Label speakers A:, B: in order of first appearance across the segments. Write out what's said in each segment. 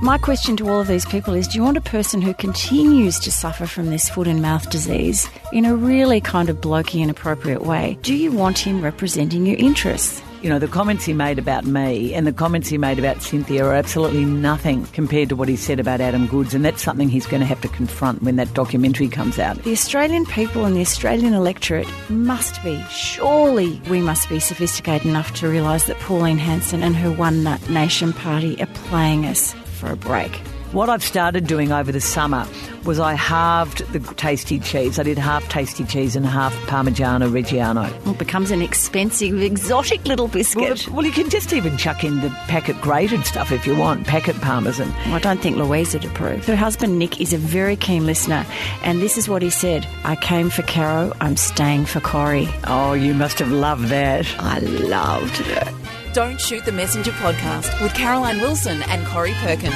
A: My question to all of these people is do you want a person who continues to suffer from this foot and mouth disease in a really kind of blokey and appropriate way? Do you want him representing your interests?
B: You know, the comments he made about me and the comments he made about Cynthia are absolutely nothing compared to what he said about Adam Goodes, and that's something he's going to have to confront when that documentary comes out.
A: The Australian people and the Australian electorate must be, surely we must be sophisticated enough to realise that Pauline Hanson and her One Nation party are playing us for a break.
B: What I've started doing over the summer was I halved the tasty cheese. I did half tasty cheese and half Parmigiano Reggiano.
A: Well, it becomes an expensive, exotic little biscuit.
B: Well, well, you can just even chuck in the packet grated stuff if you want, packet parmesan.
A: Well, I don't think Louise would approve. Her husband Nick is a very keen listener, and this is what he said I came for Caro, I'm staying for Corrie.
B: Oh, you must have loved that.
A: I loved it.
C: Don't Shoot the Messenger podcast with Caroline Wilson and Corrie Perkin.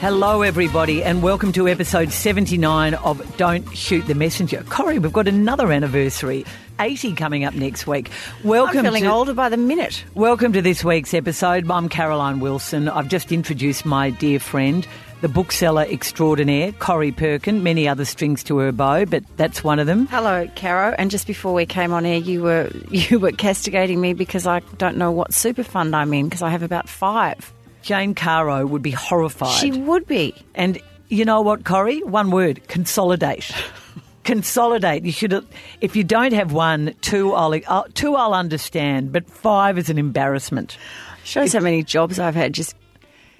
B: Hello, everybody, and welcome to episode 79 of Don't Shoot the Messenger. Corrie, we've got another anniversary. 80 coming up next week. Welcome
A: I'm feeling
B: to,
A: older by the minute.
B: Welcome to this week's episode. I'm Caroline Wilson. I've just introduced my dear friend, the bookseller extraordinaire, Corrie Perkin, many other strings to her bow, but that's one of them.
A: Hello, Caro. And just before we came on air, you were you were castigating me because I don't know what super fund I'm in because I have about five.
B: Jane Caro would be horrified.
A: She would be.
B: And you know what, Corrie? One word: consolidate. consolidate. You should. If you don't have one, two, I'll uh, two I'll understand, but five is an embarrassment.
A: Shows how many jobs I've had just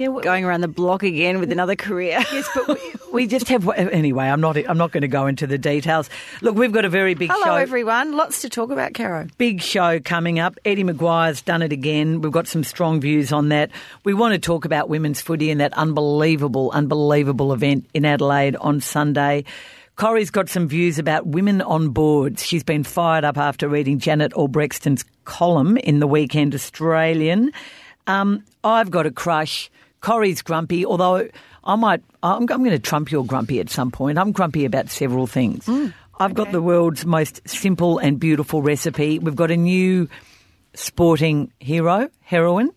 A: yeah, well, going around the block again with another career.
B: Yes, but we, we, just have anyway. I'm not. I'm not going to go into the details. Look, we've got a very big
A: Hello,
B: show.
A: everyone. Lots to talk about, Caro.
B: Big show coming up. Eddie McGuire's done it again. We've got some strong views on that. We want to talk about women's footy and that unbelievable, unbelievable event in Adelaide on Sunday. Corrie's got some views about women on boards. She's been fired up after reading Janet Albrechtsen's column in the Weekend Australian. Um, I've got a crush Corrie's grumpy, although I might, I'm, I'm going to trump your grumpy at some point. I'm grumpy about several things.
A: Mm,
B: I've
A: okay.
B: got the world's most simple and beautiful recipe. We've got a new sporting hero, heroine.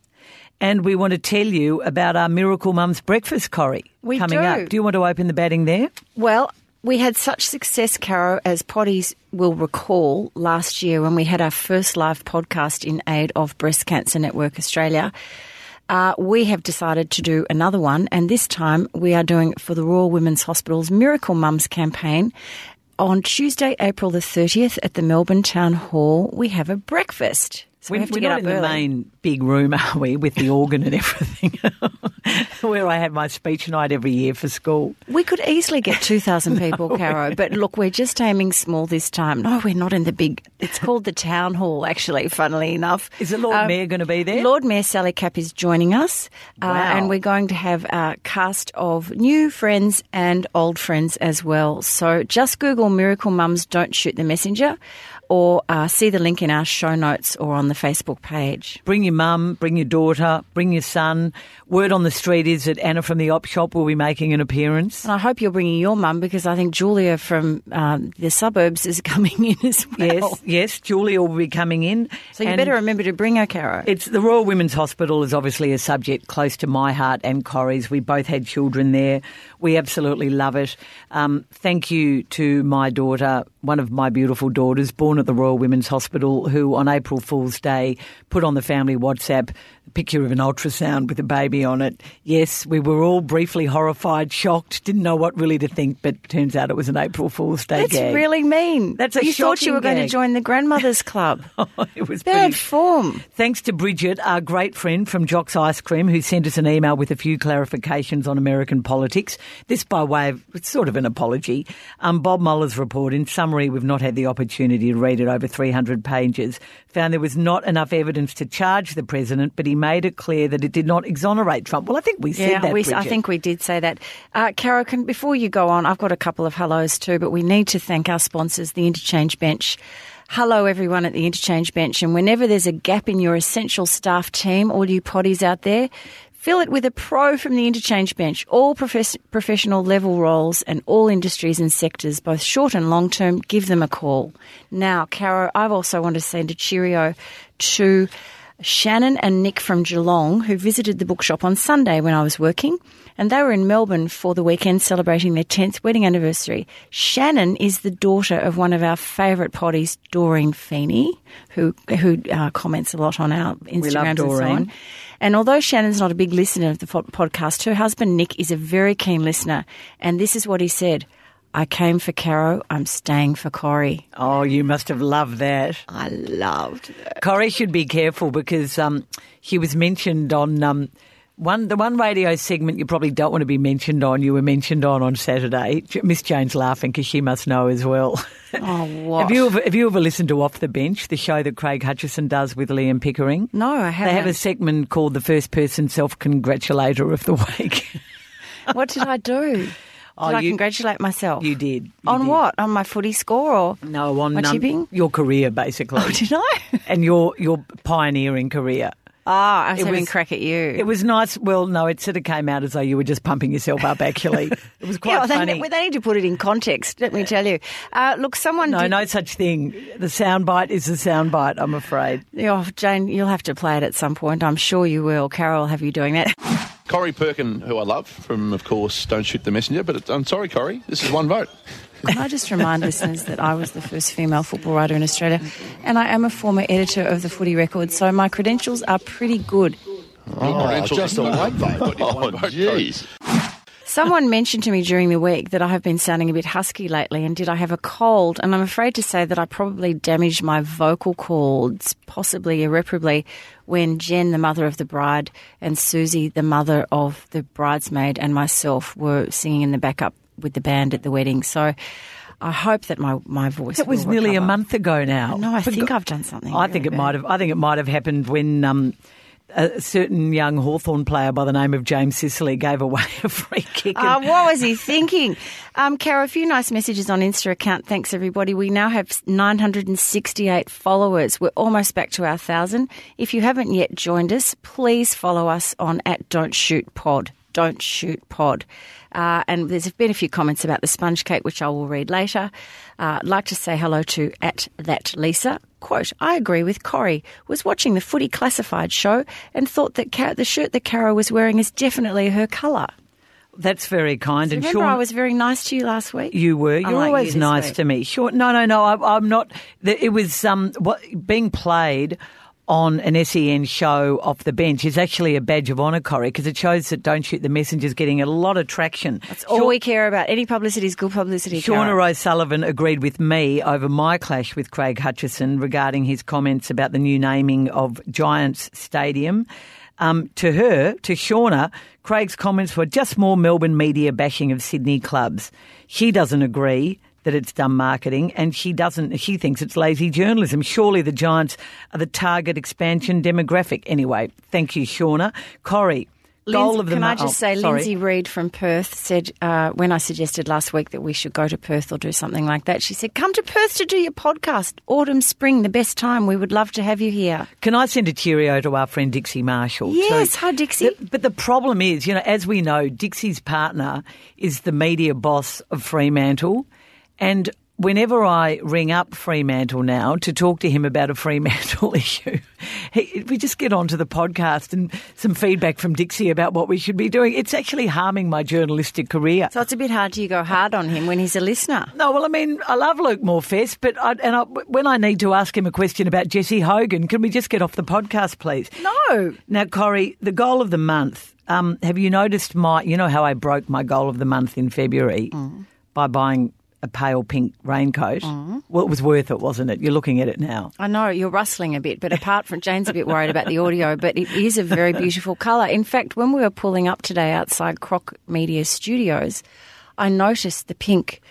B: And we want to tell you about our Miracle Mums breakfast, Corrie,
A: We
B: coming
A: do.
B: up. Do you want to open the batting there?
A: Well, we had such success, Caro, as Potties will recall last year when we had our first live podcast in aid of Breast Cancer Network Australia. Uh, we have decided to do another one, and this time we are doing for the Royal Women's Hospital's Miracle Mums campaign. On Tuesday, April the 30th at the Melbourne Town Hall, we have a breakfast. So we,
B: We're,
A: have to
B: we're
A: get
B: not
A: up
B: in the main big room, are we, with the organ and everything, where I have my speech night every year for school.
A: We could easily get 2,000 people, Caro, but look, we're just aiming small this time. No, we're not in the big, it's called the Town Hall, actually, funnily enough.
B: Is the Lord
A: Um,
B: Mayor going to be there?
A: Lord Mayor Sally Capp is joining us, uh, and we're going to have a cast of new friends and old friends as well. So just Google Miracle Mums Don't Shoot the Messenger or uh, see the link in our show notes or on the Facebook page.
B: Bring your mum, bring your daughter, bring your son. Word on the street is that Anna from the op shop will be making an appearance.
A: And I hope you're bringing your mum because I think Julia from um, the suburbs is coming in as well.
B: Yes, yes, Julia will be coming in.
A: So you better remember to bring her, Caro.
B: It's the Royal Women's Hospital is obviously a subject close to my heart and Corrie's. We both had children there. We absolutely love it. Um, thank you to my daughter, one of my beautiful daughters, born at the Royal Women's Hospital, who on April Fool's Day put on the family WhatsApp picture of an ultrasound with a baby on it. Yes, we were all briefly horrified, shocked, didn't know what really to think, but turns out it was an April Fool's Day
A: That's
B: gag.
A: really mean.
B: That's a
A: you thought you were going to join the grandmothers club.
B: it was
A: Bad
B: pretty
A: form.
B: Thanks to Bridget, our great friend from Jock's Ice Cream, who sent us an email with a few clarifications on American politics. This by way of it's sort of an apology. Um, Bob Mueller's report, in summary, we've not had the opportunity to read it over 300 pages, found there was not enough evidence to charge the president, but he made it clear that it did not exonerate Trump. Well, I think we said
A: Yeah,
B: that.
A: we, I think we did say that. Uh, Caro, can, before you go on, I've got a couple of hellos too, but we need to thank our sponsors, the Interchange Bench. Hello, everyone at the Interchange Bench. And whenever there's a gap in your essential staff team, all you potties out there, fill it with a pro from the Interchange Bench. All profes- professional level roles and all industries and sectors, both short and long term, give them a call. Now, Caro, I've also want to send a cheerio to Shannon and Nick from Geelong, who visited the bookshop on Sunday when I was working, and they were in Melbourne for the weekend celebrating their 10th wedding anniversary. Shannon is the daughter of one of our favourite potties, Doreen Feeney, who who uh, comments a lot on our Instagrams and so on. And although Shannon's not a big listener of the podcast, her husband Nick is a very keen listener, and this is what he said. I came for Caro, I'm staying for Corrie.
B: Oh, you must have loved that.
A: I loved that.
B: Corrie should be careful because um, he was mentioned on um, one the one radio segment you probably don't want to be mentioned on. You were mentioned on on Saturday. Miss Jane's laughing because she must know as well.
A: Oh, what?
B: have you ever, have you ever listened to Off the Bench, the show that Craig Hutchison does with Liam Pickering?
A: No, I haven't.
B: They have a segment called the First Person Self Congratulator of the Week.
A: what did I do? Did
B: Oh,
A: I
B: you-
A: congratulate myself?
B: you did. You
A: On
B: did.
A: what? On my footy score or?
B: No, on
A: My
B: um,
A: tipping?
B: your career, basically.
A: Oh, did I?
B: and your your pioneering career.
A: Ah, I was
B: It
A: having
B: was-
A: crack at you.
B: It was nice. Well, no, it sort of came out as though you were just pumping yourself up. Actually, it was quite
A: yeah, well,
B: funny.
A: They, they need to put it in context. Let me tell you. Uh, look, someone.
B: no,
A: did,
B: no such thing. The soundbite is the soundbite. I'm afraid.
A: Oh, Jane, you'll have to play it at some point. I'm sure you will. Carol will have you doing that.
D: Corrie Perkin, who I love from, of course, Don't Shoot the Messenger, but it, I'm sorry, Corrie, this is one vote.
A: Can I just remind listeners that I was the first female football writer in Australia, and I am a former editor of the Footy Record, so my credentials are pretty good.
D: Oh,
E: just a one vote.
D: Oh,
E: jeez.
A: Someone mentioned to me during the week that I have been sounding a bit husky lately, and did I have a cold? And I'm afraid to say that I probably damaged my vocal cords, possibly irreparably, when Jen, the mother of the bride, and Susie, the mother of the bridesmaid, and myself were singing in the backup with the band at the wedding. So I hope that my, my voice.
B: It was nearly a month ago now.
A: No, I think I've done something.
B: I think
A: really
B: it might have. I think it might have happened when um, a certain young Hawthorn player by the name of James Sicily gave away a free kick.
A: Uh, what was he thinking? Um, Caro, a few nice messages on Insta account. Thanks, everybody. We now have 968 followers. We're almost back to our thousand. If you haven't yet joined us, please follow us on at Don't Shoot Pod. Don't Shoot Pod. Uh, and there's been a few comments about the sponge cake, which I will read later. Uh, I'd like to say hello to at that Lisa. Quote, I agree with Corrie. Was watching the Footy Classified show and thought that Car- the shirt that Cara was wearing is definitely her colour.
B: That's very kind. and
A: Remember,
B: Sean,
A: I was very nice to you last week.
B: You were. You're
A: Unlike
B: always
A: this
B: nice
A: week.
B: to me. Sure. No, no, no. I, I'm not. It was um, what being played on an SEN show off the bench is actually a badge of honour, Corrie, because it shows that Don't Shoot the Messenger's getting a lot of traction.
A: That's all we care about. Any publicity is good publicity.
B: Shauna
A: Cara.
B: O'Sullivan agreed with me over my clash with Craig Hutchison regarding his comments about the new naming of Giants Stadium. Um, to her, to Shauna, Craig's comments were just more Melbourne media bashing of Sydney clubs. She doesn't agree that it's dumb marketing and she doesn't she thinks it's lazy journalism. Surely the Giants are the target expansion demographic. Anyway, thank you, Shauna. Corrie, goal
A: Lindsay-
B: of the
A: Can I just
B: oh,
A: say,
B: sorry.
A: Lindsay Reid from Perth said uh, when I suggested last week that we should go to Perth or do something like that, she said, "Come to Perth to do your podcast. Autumn, spring, the best time. We would love to have you here."
B: Can I send a cheerio to our friend Dixie Marshall?
A: Yes, hi, Dixie.
B: The- but the problem is, you know, as we know, Dixie's partner is the media boss of Fremantle, and whenever I ring up Fremantle now to talk to him about a Fremantle issue, he, we just get onto the podcast and some feedback from Dixie about what we should be doing. It's actually harming my journalistic career.
A: So it's a bit hard to go hard on him when he's a listener.
B: No, well, I mean, I love Luke Morfesse, but I, and I, when I need to ask him a question about Jesse Hogan, can we just get off the podcast, please?
A: No.
B: Now, Corrie, the goal of the month. Um, have you noticed my? You know how I broke my goal of the month in February by buying a pale pink raincoat. Mm. Well, it was worth it, wasn't it? You're looking at it now.
A: I know you're rustling a bit, but apart from Jane's a bit worried about the audio, but it is a very beautiful colour. In fact, when we were pulling up today outside Croc Media Studios, I noticed the pink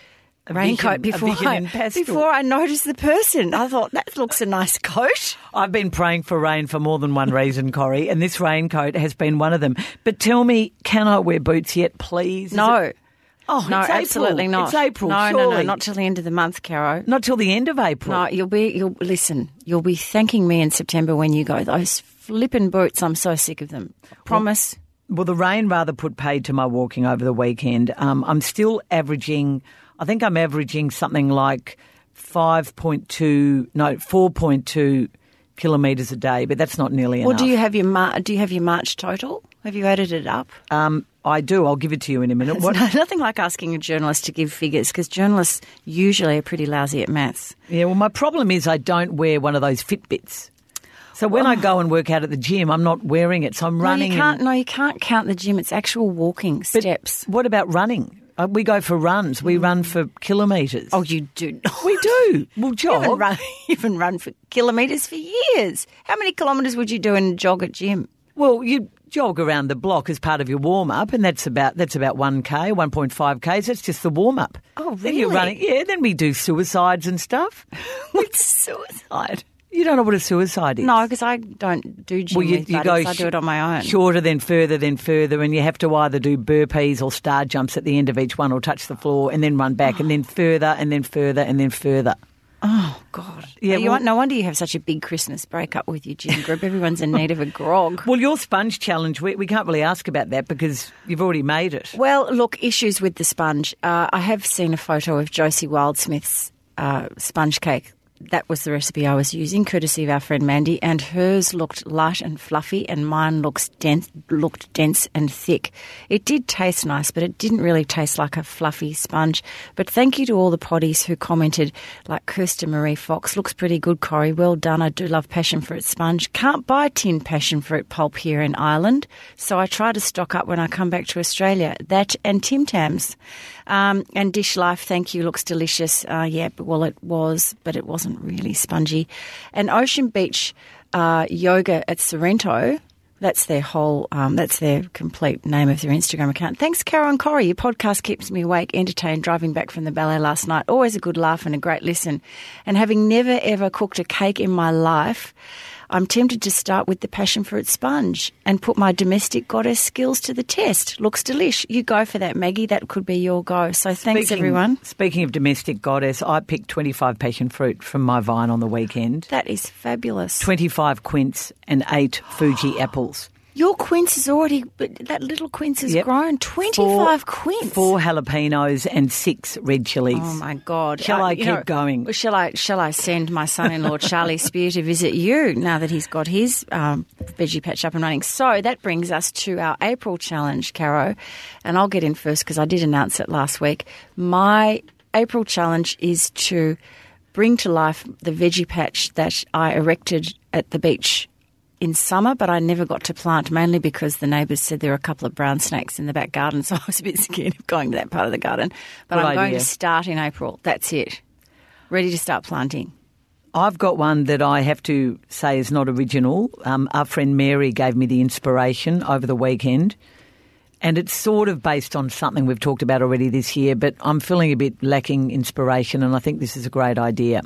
B: A
A: raincoat
B: vision-
A: before I, before I noticed the person. I thought that looks a nice coat.
B: I've been praying for rain for more than one reason, Corrie, and this raincoat has been one of them. But tell me, can I wear boots yet, please? Is
A: No.
B: it- oh,
A: No, absolutely not.
B: It's April.
A: No, no, no,
B: surely.
A: not till the end of the month, Caro.
B: not till the end of April.
A: No, you'll be you'll listen. You'll be thanking me in September when you go. Those flippin' boots, I'm so sick of them. Promise.
B: Well, the rain rather put paid to my walking over the weekend. Um, I'm still averaging, I think I'm averaging something like 5.2, no, 4.2 kilometres a day, but that's not nearly
A: Well,
B: enough.
A: do you have your mar- do you have your March total? Have you added it up?
B: Um, I do. I'll give it to you in a minute. What?
A: It's nothing like asking a journalist to give figures because journalists usually are pretty lousy at maths.
B: Yeah, well, my problem is I don't wear one of those Fitbits. So when I go and work out at the gym, I'm not wearing it. So I'm running.
A: No, you can't.
B: and-
A: No, you can't count the gym. It's actual walking
B: but
A: steps.
B: What about running? Uh, we go for runs. We run for kilometres.
A: Oh, you do.
B: we do. We'll jog.
A: haven't run, haven't run for kilometres for years. How many kilometres would you do in a jog at gym?
B: Well, you jog around the block as part of your warm up, and that's about that's about one k, one point five k's. That's just the warm up.
A: Oh,
B: Then you're
A: really?
B: running. Yeah. Then we do suicides and stuff.
A: What's suicide?
B: You don't know what a suicide is.
A: No, because I don't do gym
B: Well, you, you go
A: I do it on my own.
B: shorter, then further, then further, and you have to either do burpees or star jumps at the end of each one, or touch the floor, and then run back, and then further, and then further, and then further.
A: Oh God!
B: Yeah, well-
A: no wonder you have such a big Christmas breakup with your gym group. Everyone's in need of a grog.
B: Well, your sponge challenge, we, we can't really ask about that because you've already made it.
A: Well, look, issues with the sponge. Uh, I have seen a photo of Josie Wildsmith's uh, sponge cake. That was the recipe I was using, courtesy of our friend Mandy, and hers looked light and fluffy, and mine looks dense, looked dense and thick. It did taste nice, but it didn't really taste like a fluffy sponge. But thank you to all the potties who commented, like Kirsten Marie Fox, looks pretty good, Corrie. Well done. I do love passion fruit sponge. Can't buy tin passion fruit pulp here in Ireland, so I try to stock up when I come back to Australia. That and Tim Tams. Um, and Dish Life, thank you, looks delicious. Uh, yeah, well, it was, but it wasn't really spongy. And Ocean Beach uh, Yoga at Sorrento. That's their whole, um, that's their complete name of their Instagram account. Thanks, Carol and Corrie. Your podcast keeps me awake, entertained, driving back from the ballet last night. Always a good laugh and a great listen. And having never ever cooked a cake in my life, I'm tempted to start with the passion fruit sponge and put my domestic goddess skills to the test. Looks delish. You go for that, Maggie. That could be your go. So thanks,
B: Speaking-
A: everyone.
B: Speaking of domestic goddess, I picked 25 passion fruit from my vine on the weekend.
A: That is fabulous.
B: 25 quince and eight Fuji apples.
A: Your quince is already, but that little quince has
B: Yep.
A: grown. 25
B: Four-
A: quince.
B: Four jalapenos and six red chilies.
A: Oh my God!
B: Shall I
A: you
B: keep going?
A: Shall I? Shall I send my son-in-law Charlie Spear to visit you now that he's got his um, veggie patch up and running? So that brings us to our April challenge, Caro, and I'll get in first because I did announce it last week. My April challenge is to bring to life the veggie patch that I erected at the beach in summer, but I never got to plant mainly because the neighbours said there were a couple of brown snakes in the back garden, so I was a bit scared of going to that part of the garden. But
B: Good
A: I'm going to start in April. That's it. Ready to start planting.
B: I've got one that I have to say is not original. Um, our friend Mary gave me the inspiration over the weekend. And it's sort of based on something we've talked about already this year, but I'm feeling a bit lacking inspiration, and I think this is a great idea.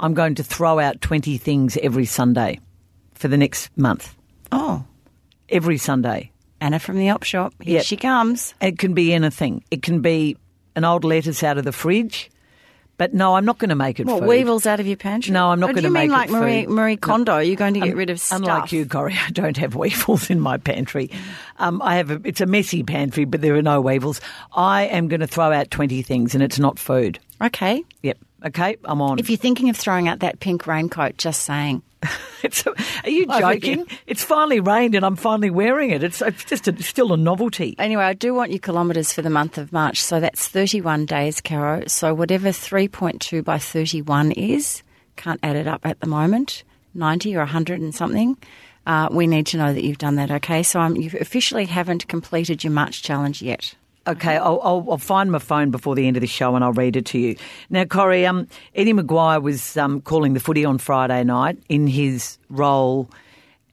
B: I'm going to throw out 20 things every Sunday for the next month.
A: Oh,
B: Every Sunday.
A: Anna from the op shop. Here
B: Yep.
A: she comes.
B: It can be anything. It can be an old lettuce out of the fridge, but no, I'm not going to make it
A: What,
B: food.
A: weevils out of your pantry?
B: No, I'm not
A: Oh, do
B: gonna
A: you mean
B: make
A: like
B: it
A: Marie,
B: food.
A: Marie Kondo? You're going to get
B: Un-
A: rid of stuff.
B: Unlike you, Corrie, I don't have weevils in my pantry. Um, I have a, it's a messy pantry, but there are no weevils. I am going to throw out 20 things and it's not food.
A: Okay.
B: Yep. Okay, I'm on.
A: If you're thinking of throwing out that pink raincoat, just saying.
B: It's, are you joking? It's finally rained and I'm finally wearing it. It's, it's just a, still a novelty.
A: Anyway, I do want your kilometres for the month of March. So that's 31 days, Caro. So whatever 3.2 by 31 is, can't add it up at the moment, 90 or 100 and something. Uh, we need to know that you've done that, okay? So um, you officially haven't completed your March challenge yet.
B: Okay, I'll, I'll, I'll find my phone before the end of the show and I'll read it to you. Now, Corrie, um, Eddie McGuire was um, calling the footy on Friday night in his role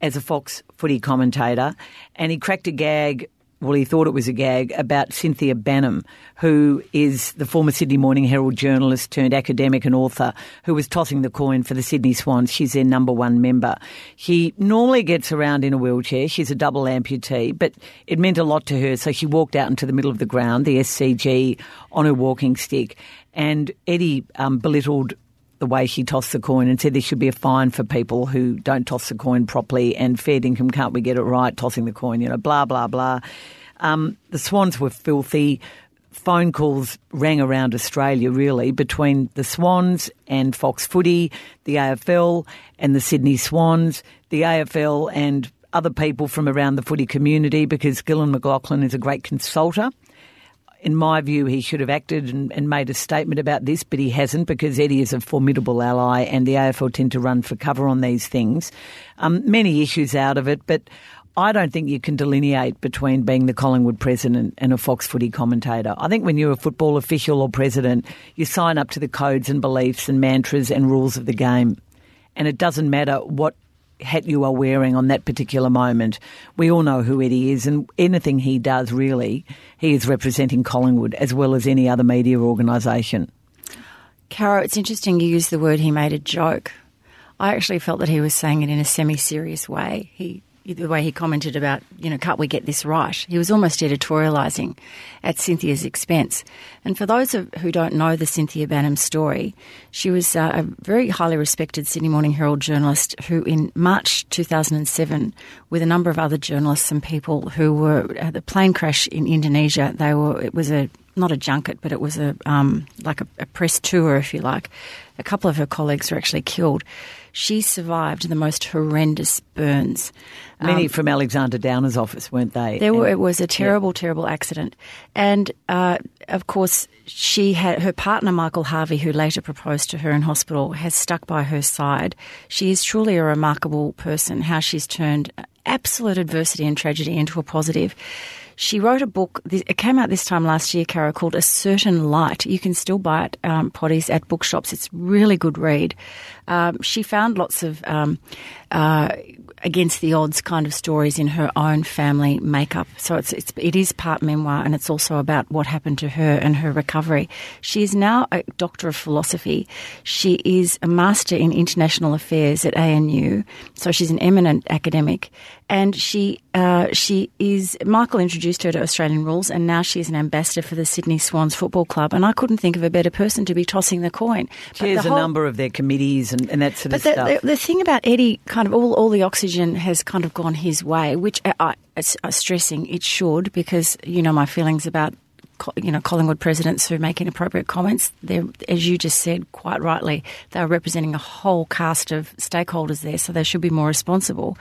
B: as a Fox footy commentator, and he cracked a gag. Well, he thought it was a gag about Cynthia Banham, who is the former Sydney Morning Herald journalist turned academic and author, who was tossing the coin for the Sydney Swans. She's their number one member. She normally gets around in a wheelchair. She's a double amputee, but it meant a lot to her, so she walked out into the middle of the ground, the SCG, on her walking stick. And Eddie um, belittled the way she tossed the coin and said there should be a fine for people who don't toss the coin properly and fair income can't we get it right tossing the coin you know blah blah blah um, the swans were filthy phone calls rang around Australia really between the Swans and Fox Footy, the AFL and the Sydney Swans, the AFL and other people from around the footy community because Gillon McLaughlin is a great consultant. In my view, he should have acted and, and, made a statement about this, but he hasn't because Eddie is a formidable ally and the AFL tend to run for cover on these things. Um, many issues out of it, but I don't think you can delineate between being the Collingwood president and a Fox footy commentator. I think when you're a football official or president, you sign up to the codes and beliefs and mantras and rules of the game. And it doesn't matter what hat you are wearing on that particular moment. We all know who Eddie is, and anything he does, really, he is representing Collingwood as well as any other media organisation.
A: Caro, it's interesting you use the word he made a joke. I actually felt that he was saying it in a semi serious way. He the way he commented about, you know, can't we get this right? He was almost editorialising at Cynthia's expense. And for those of, who don't know the Cynthia Banham story, she was uh, a very highly respected Sydney Morning Herald journalist who, in March 2007, with a number of other journalists and people who were at the plane crash in Indonesia, they were it was a not a junket, but it was a um, like a, a press tour, if you like. A couple of her colleagues were actually killed she survived the most horrendous burns.
B: Many um, from Alexander Downer's office, weren't they?
A: There were, it was a terrible, yeah. terrible accident. And uh, of course, she had her partner, Michael Harvey, who later proposed to her in hospital, has stuck by her side. She is truly a remarkable person, how she's turned absolute adversity and tragedy into a positive. She wrote a book. It came out this time last year, Caro, called A Certain Light. You can still buy it, um, potties, at bookshops. It's really good read. Um, she found lots of um, uh, against the odds kind of stories in her own family makeup. So it's, it's it is part memoir and it's also about what happened to her and her recovery. She is now a doctor of philosophy. She is a master in international affairs at ANU. So she's an eminent academic, and she uh, she is Michael introduced her to Australian rules, and now she is an ambassador for the Sydney Swans Football Club. And I couldn't think of a better person to be tossing the coin.
B: Chairs the whole, a number of their committees and, and that sort
A: of
B: the,
A: stuff. The, the thing about Eddie, kind of all all the oxygen has kind of gone his way, which I, I, I stressing it should because you know my feelings about you know Collingwood presidents who make inappropriate comments. They're, as you just said quite rightly, they're representing a whole cast of stakeholders there, so they should be more responsible.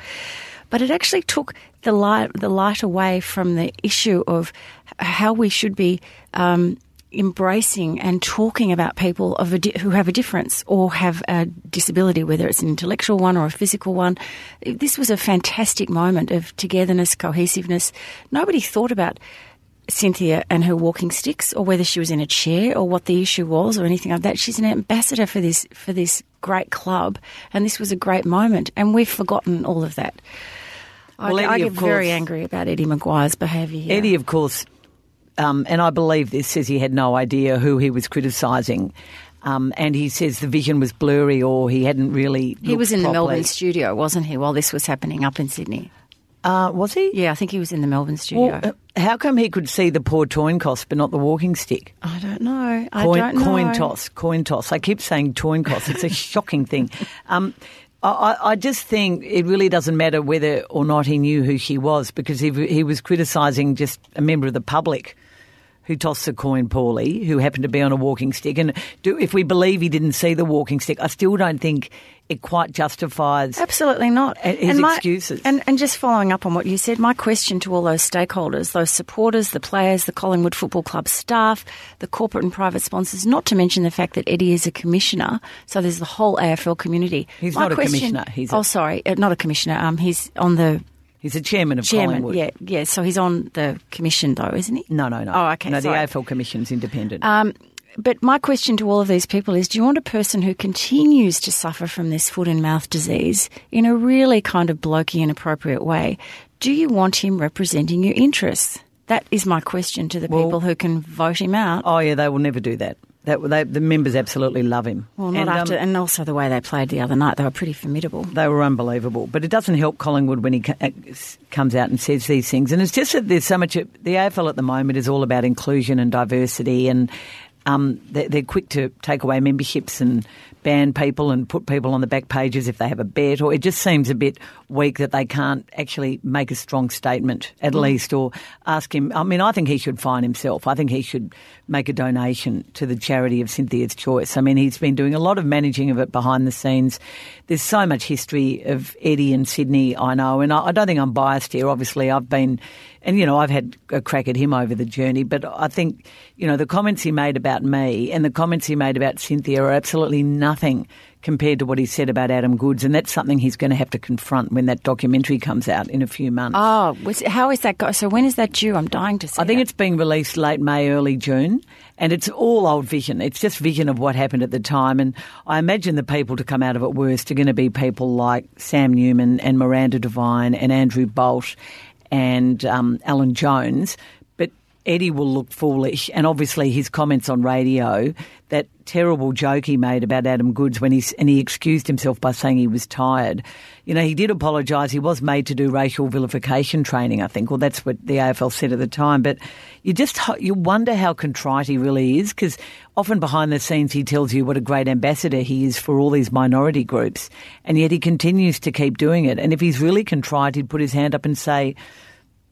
A: But it actually took the light the light away from the issue of how we should be. Um, embracing and talking about people of di- who have a difference or have a disability, whether it's an intellectual one or a physical one. This was a fantastic moment of togetherness, cohesiveness. Nobody thought about Cynthia and her walking sticks, or whether she was in a chair, or what the issue was, or anything like that. She's an ambassador for this for this great club, and this was a great moment, and we've forgotten all of that. Well, I, Eddie, I get course, very angry about Eddie McGuire's behaviour here.
B: Eddie, of course, um, and I believe this says he had no idea who he was criticising. Um, and he says the vision was blurry or he hadn't really.
A: He was in
B: properly.
A: the Melbourne studio, wasn't he, while this was happening up in Sydney?
B: Uh, was he?
A: Yeah, I think he was in the Melbourne studio.
B: Well, uh, how come he could see the poor coin toss but not the walking stick?
A: I don't know.
B: I coin,
A: don't know.
B: Coin toss, coin toss. I keep saying coin toss. It's a shocking thing. Um, I, I, just think it really doesn't matter whether or not he knew who she was because he, he was criticising just a member of the public who tossed the coin poorly, who happened to be on a walking stick. And do, if we believe he didn't see the walking stick, I still don't think it quite justifies
A: absolutely not
B: his and my, excuses.
A: And, and just following up on what you said, my question to all those stakeholders, those supporters, the players, the Collingwood Football Club staff, the corporate and private sponsors, not to mention the fact that Eddie is a commissioner, so there's the whole AFL community.
B: He's
A: my
B: not
A: question,
B: a commissioner. He's
A: oh, sorry, uh, not a commissioner. Um, he's on the
B: He's the chairman of
A: chairman,
B: Collingwood.
A: Yeah, yeah. So he's on the commission, though, isn't he?
B: No, no, no.
A: Oh, okay.
B: No,
A: sorry.
B: the AFL Commission's independent.
A: Um, but my question to all of these people is do you want a person who continues to suffer from this foot and mouth disease in a really kind of blokey and appropriate way? Do you want him representing your interests? That is my question to the well, people who can vote him out.
B: Oh, yeah, they will never do that. That, they, the members absolutely love him.
A: Well, not and, after, um, and also the way they played the other night, they were pretty formidable.
B: They were unbelievable. But it doesn't help Collingwood when he uh, comes out and says these things. And it's just that there's so much. The AFL at the moment is all about inclusion and diversity, and um, they're, they're quick to take away memberships and ban people and put people on the back pages if they have a bet, or it just seems a bit weak that they can't actually make a strong statement at mm. least, or ask him. I mean, I think he should fine himself. I think he should make a donation to the charity of Cynthia's Choice. I mean, he's been doing a lot of managing of it behind the scenes. There's so much history of Eddie and Sydney, I know, and I, I don't think I'm biased here. Obviously, I've been and you know I've had a crack at him over the journey, but I think you know the comments he made about me and the comments he made about Cynthia are absolutely nothing compared to what he said about Adam Goodes, and that's something he's going to have to confront when that documentary comes out in a few months.
A: Oh, how is that? Go- so when is that due? I'm dying to see.
B: I think
A: that.
B: it's being released late May, early June, and it's all old vision. It's just vision of what happened at the time, and I imagine the people to come out of it worst are going to be people like Sam Newman and Miranda Devine and Andrew Bolt and um, Alan Jones, Eddie will look foolish. And obviously, his comments on radio, that terrible joke he made about Adam Goodes when he and he excused himself by saying he was tired. You know, he did apologise. He was made to do racial vilification training, I think. Well, that's what the AFL said at the time. But you just you wonder how contrite he really is because often behind the scenes he tells you what a great ambassador he is for all these minority groups, and yet he continues to keep doing it. And if he's really contrite, he'd put his hand up and say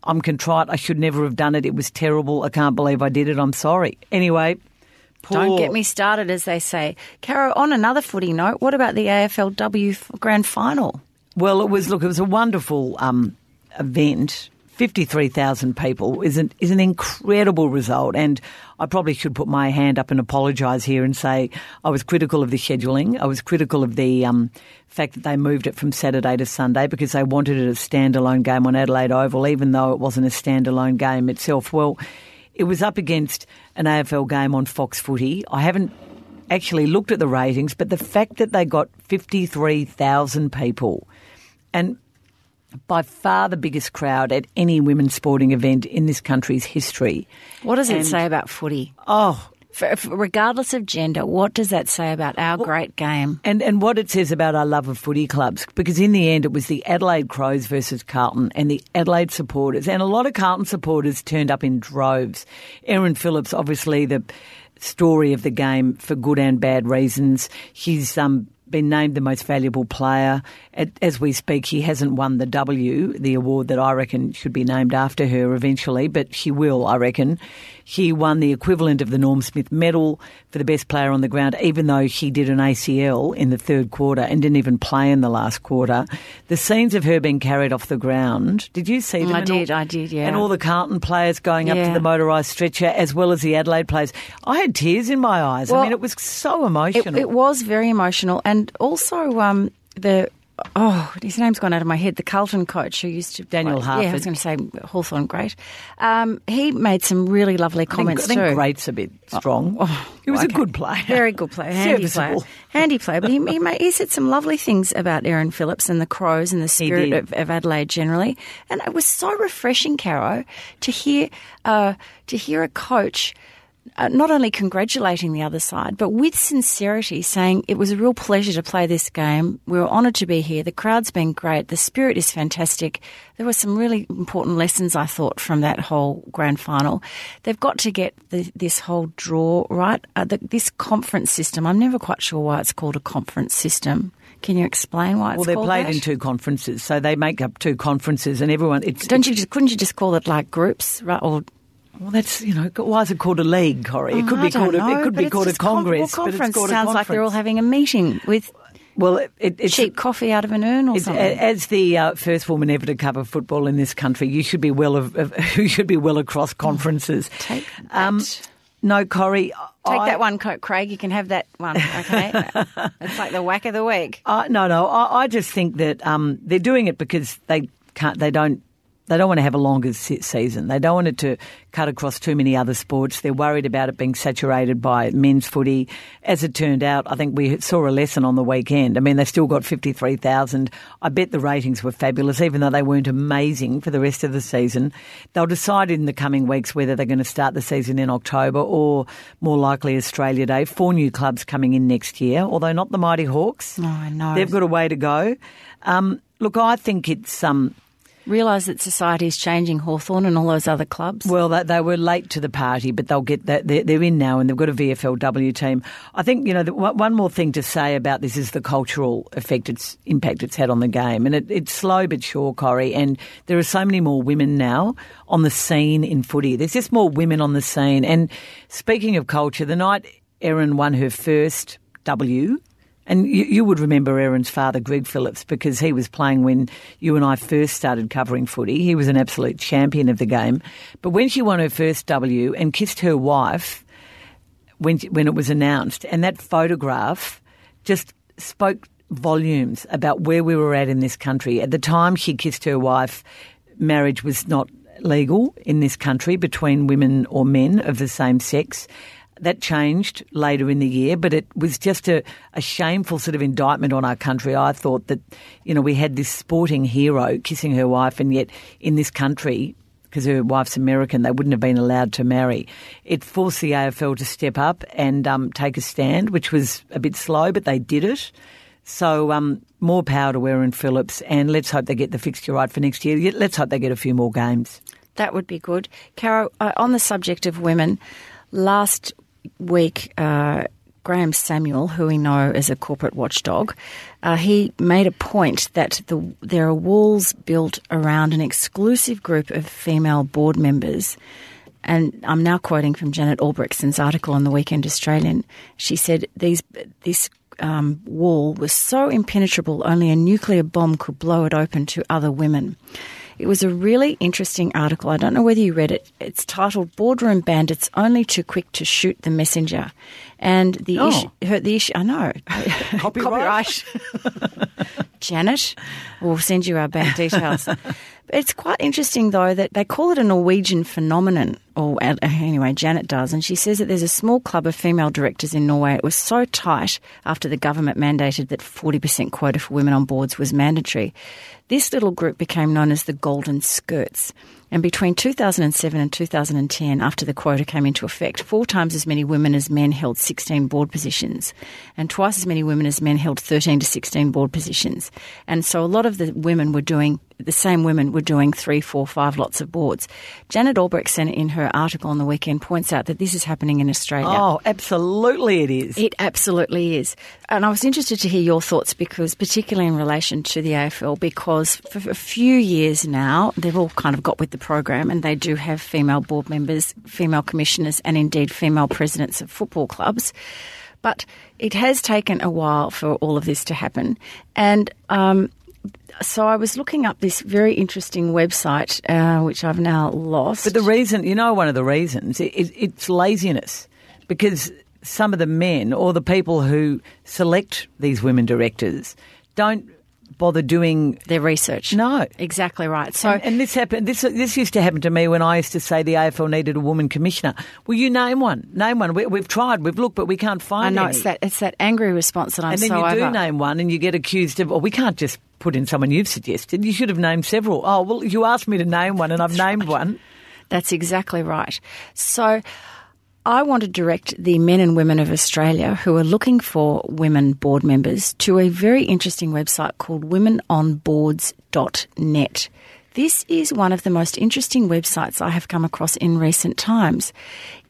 B: I'm contrite. I should never have done it. It was terrible. I can't believe I did it. I'm sorry. Anyway,
A: Poor. Don't get me started, as they say. Caro, on another footy note, what about the AFLW Grand Final?
B: Well, it was look, it was a wonderful um, event. 53,000 people is an, is an incredible result. And I probably should put my hand up and apologise here and say I was critical of the scheduling. I was critical of the um, fact that they moved it from Saturday to Sunday because they wanted it a standalone game on Adelaide Oval, even though it wasn't a standalone game itself. Well, it was up against an AFL game on Fox Footy. I haven't actually looked at the ratings, but the fact that they got 53,000 people and by far the biggest crowd at any women's sporting event in this country's history.
A: What does and, it say about footy?
B: Oh,
A: for, for, regardless of gender, what does that say about our well, great game?
B: And and what it says about our love of footy clubs? Because in the end, it was the Adelaide Crows versus Carlton, and the Adelaide supporters, and a lot of Carlton supporters turned up in droves. Erin Phillips, obviously the story of the game for good and bad reasons. She's um, been named the most valuable player. As we speak, he hasn't won the W, the award that I reckon should be named after her eventually, but she will, I reckon. She won the equivalent of the Norm Smith medal for the best player on the ground, even though she did an ACL in the third quarter and didn't even play in the last quarter. The scenes of her being carried off the ground, did you see them?
A: I did, all, I did, yeah.
B: And all the Carlton players going yeah. up to the motorised stretcher, as well as the Adelaide players. I had tears in my eyes. Well, I mean, it was so emotional.
A: It, it was very emotional. And also, um, the oh, his name's gone out of my head. The Carlton coach who used to
B: Daniel
A: play,
B: Harford.
A: Yeah, I was going to say Hawthorn, great. Um, he made some really lovely comments
B: I think,
A: I
B: think great's a bit strong. Oh, oh, he was okay. a good player,
A: very good player, handy player, handy player. But he, he, made, he, said some lovely things about Erin Phillips and the Crows and the spirit of, of, Adelaide generally. And it was so refreshing, Caro, to hear uh, to hear a coach not only congratulating the other side, but with sincerity saying it was a real pleasure to play this game. We were honoured to be here. The crowd's been great. The spirit is fantastic. There were some really important lessons, I thought, from that whole grand final. They've got to get the, this whole draw right. Uh, the, this conference system, I'm never quite sure why it's called a conference system. Can you explain why?
B: well, they're played
A: that?
B: in two conferences, so they make up two conferences, and everyone. It's,
A: Don't you just couldn't you just call it like groups, right? Or
B: well, that's you know why is it called a league, Corrie? It could
A: oh,
B: be called
A: know,
B: a, it could be called a congress.
A: Con- well, conference
B: sounds
A: conference. like they're all having a meeting with.
B: Well, it,
A: it's cheap coffee out of an urn or something.
B: As the uh, first woman ever to cover football in this country, you should be well of, of you should be well across conferences.
A: Take um,
B: no, Corrie.
A: Take I, that one, Craig. You can have that one. Okay, it's like the whack of the week.
B: Uh, no, no. I, I just think that um, they're doing it because they can't. They don't they don't want to have a longer season. They don't want it to cut across too many other sports. They're worried about it being saturated by men's footy. As it turned out, I think we saw a lesson on the weekend. I mean, they still got 53,000. I bet the ratings were fabulous, even though they weren't amazing for the rest of the season. They'll decide in the coming weeks whether they're going to start the season in October or more likely Australia Day. Four new clubs coming in next year, although not the Mighty Hawks.
A: No, I know.
B: They've got a way to go. Um, look, I think it's. Um,
A: realise that society is changing Hawthorn and all those other clubs?
B: Well, they, they were late to the party, but they'll get that. They're, they're in now, and they've got a VFLW team. I think you know the, one more thing to say about this is the cultural effect it's impact it's had on the game, and it, it's slow but sure, Corrie. And there are so many more women now on the scene in footy. There's just more women on the scene. And speaking of culture, the night Erin won her first W and you, you, would remember Erin's father, Greg Phillips, because he was playing when you and I first started covering footy. He was an absolute champion of the game. But when she won her first W and kissed her wife when, when it was announced, and that photograph just spoke volumes about where we were at in this country. At the time she kissed her wife, marriage was not legal in this country between women or men of the same sex that changed later in the year, but it was just a, a shameful sort of indictment on our country. I thought that, you know, we had this sporting hero kissing her wife, and yet in this country, because her wife's American, they wouldn't have been allowed to marry. It forced the AFL to step up and um, take a stand, which was a bit slow, but they did it. So um, more power to Erin Phillips, and let's hope they get the fixture right for next year. Let's hope they get a few more games.
A: That would be good. Caro, uh, on the subject of women, last week, uh, Graham Samuel, who we know as a corporate watchdog, uh, he made a point that the, there are walls built around an exclusive group of female board members. And I'm now quoting from Janet Albrechtsen's article on the Weekend Australian. She said these this um, wall was so impenetrable only a nuclear bomb could blow it open to other women. It was a really interesting article. I don't know whether you read it. It's titled "Boardroom Bandits Only Too Quick to Shoot the Messenger," and the
B: oh.
A: issue. Her, the issue. I know.
B: Copyright.
A: Copyright. Janet, we'll send you our bank details. It's quite interesting, though, that they call it a Norwegian phenomenon, or uh, anyway, Janet does, and she says that there's a small club of female directors in Norway. It was so tight after the government mandated that 40% quota for women on boards was mandatory. This little group became known as the Golden Skirts. And between 2007 and 2010, after the quota came into effect, four times as many women as men held 16 board positions, and twice as many women as men held 13 to 16 board positions. And so a lot of the women were doing the same women were doing three, four, five lots of boards. Janet Albrechtsen, in her article on the weekend, points out that this is happening in Australia.
B: Oh, absolutely, it is.
A: It absolutely is. And I was interested to hear your thoughts because, particularly in relation to the AFL, because for a few years now, they've all kind of got with the program and they do have female board members, female commissioners, and indeed female presidents of football clubs. But it has taken a while for all of this to happen. And um, so I was looking up this very interesting website, uh, which I've now lost.
B: But the reason, you know, one of the reasons, it, it, it's laziness because some of the men or the people who select these women directors don't bother doing
A: their research.
B: No,
A: exactly right. So,
B: and, and, this happened. This this used to happen to me when I used to say the AFL needed a woman commissioner. Well, you name one. Name one. We, have tried. We've looked, but we can't find.
A: I know
B: any.
A: it's that it's that angry response that I'm.
B: And then
A: so
B: you do
A: over.
B: name one, and you get accused of. Well, we can't just put in someone you've suggested. You should have named several. Oh well, you asked me to name one, and I've named one.
A: That's exactly right. So. I want to direct the men and women of Australia who are looking for women board members to a very interesting website called womenonboards.net. This is one of the most interesting websites I have come across in recent times.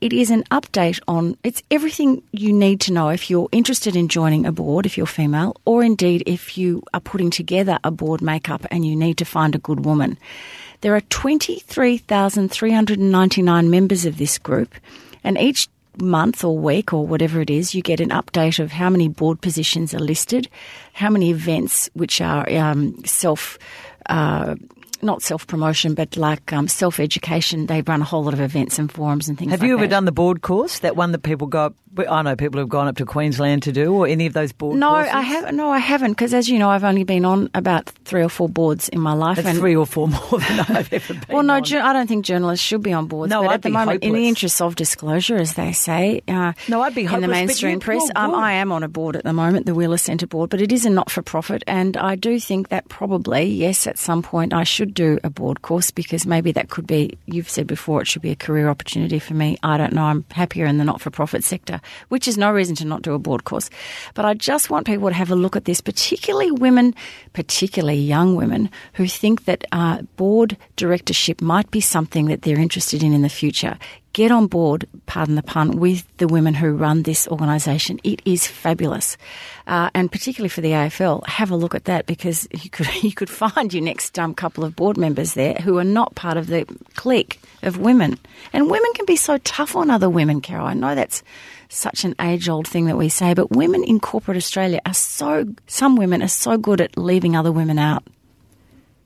A: It is an update on it's everything you need to know if you're interested in joining a board if you're female or indeed if you are putting together a board makeup and you need to find a good woman. There are 23,399 members of this group and each month or week or whatever it is, you get an update of how many board positions are listed, how many events which are um, self. Uh, not self promotion, but like um, self education. They run a whole lot of events and forums and things.
B: Have
A: like
B: you ever
A: that.
B: done the board course? That one that people go. Up, I know people who've gone up to Queensland to do, or any of those board.
A: No,
B: courses?
A: I haven't. No, I haven't, because as you know, I've only been on about three or four boards in my life.
B: That's
A: and
B: three or four more than I've ever been.
A: Well, no,
B: on.
A: ju- I don't think journalists should be on boards.
B: No,
A: but
B: I'd
A: at the
B: be
A: moment, in the interests of disclosure, as they say, uh,
B: No, I'd be
A: in the mainstream press. Um. I am on a board at the moment, the Wheeler Centre board, but it is a not-for-profit, and I do think that probably, yes, at some point, I should do a board course because maybe that could be. You've said before it should be a career opportunity for me. I don't know. I'm happier in the not-for-profit sector, which is no reason to not do a board course. But I just want people to have a look at this, particularly women, particularly young women, who think that uh, board directorship might be something that they're interested in in the future get on board, pardon the pun, with the women who run this organisation. It is fabulous, uh, and particularly for the AFL, have a look at that because you could you could find your next um, couple of board members there who are not part of the clique of women. And women can be so tough on other women, Carol. I know that's such an age old thing that we say, but women in corporate Australia are so some women are so good at leaving other women out.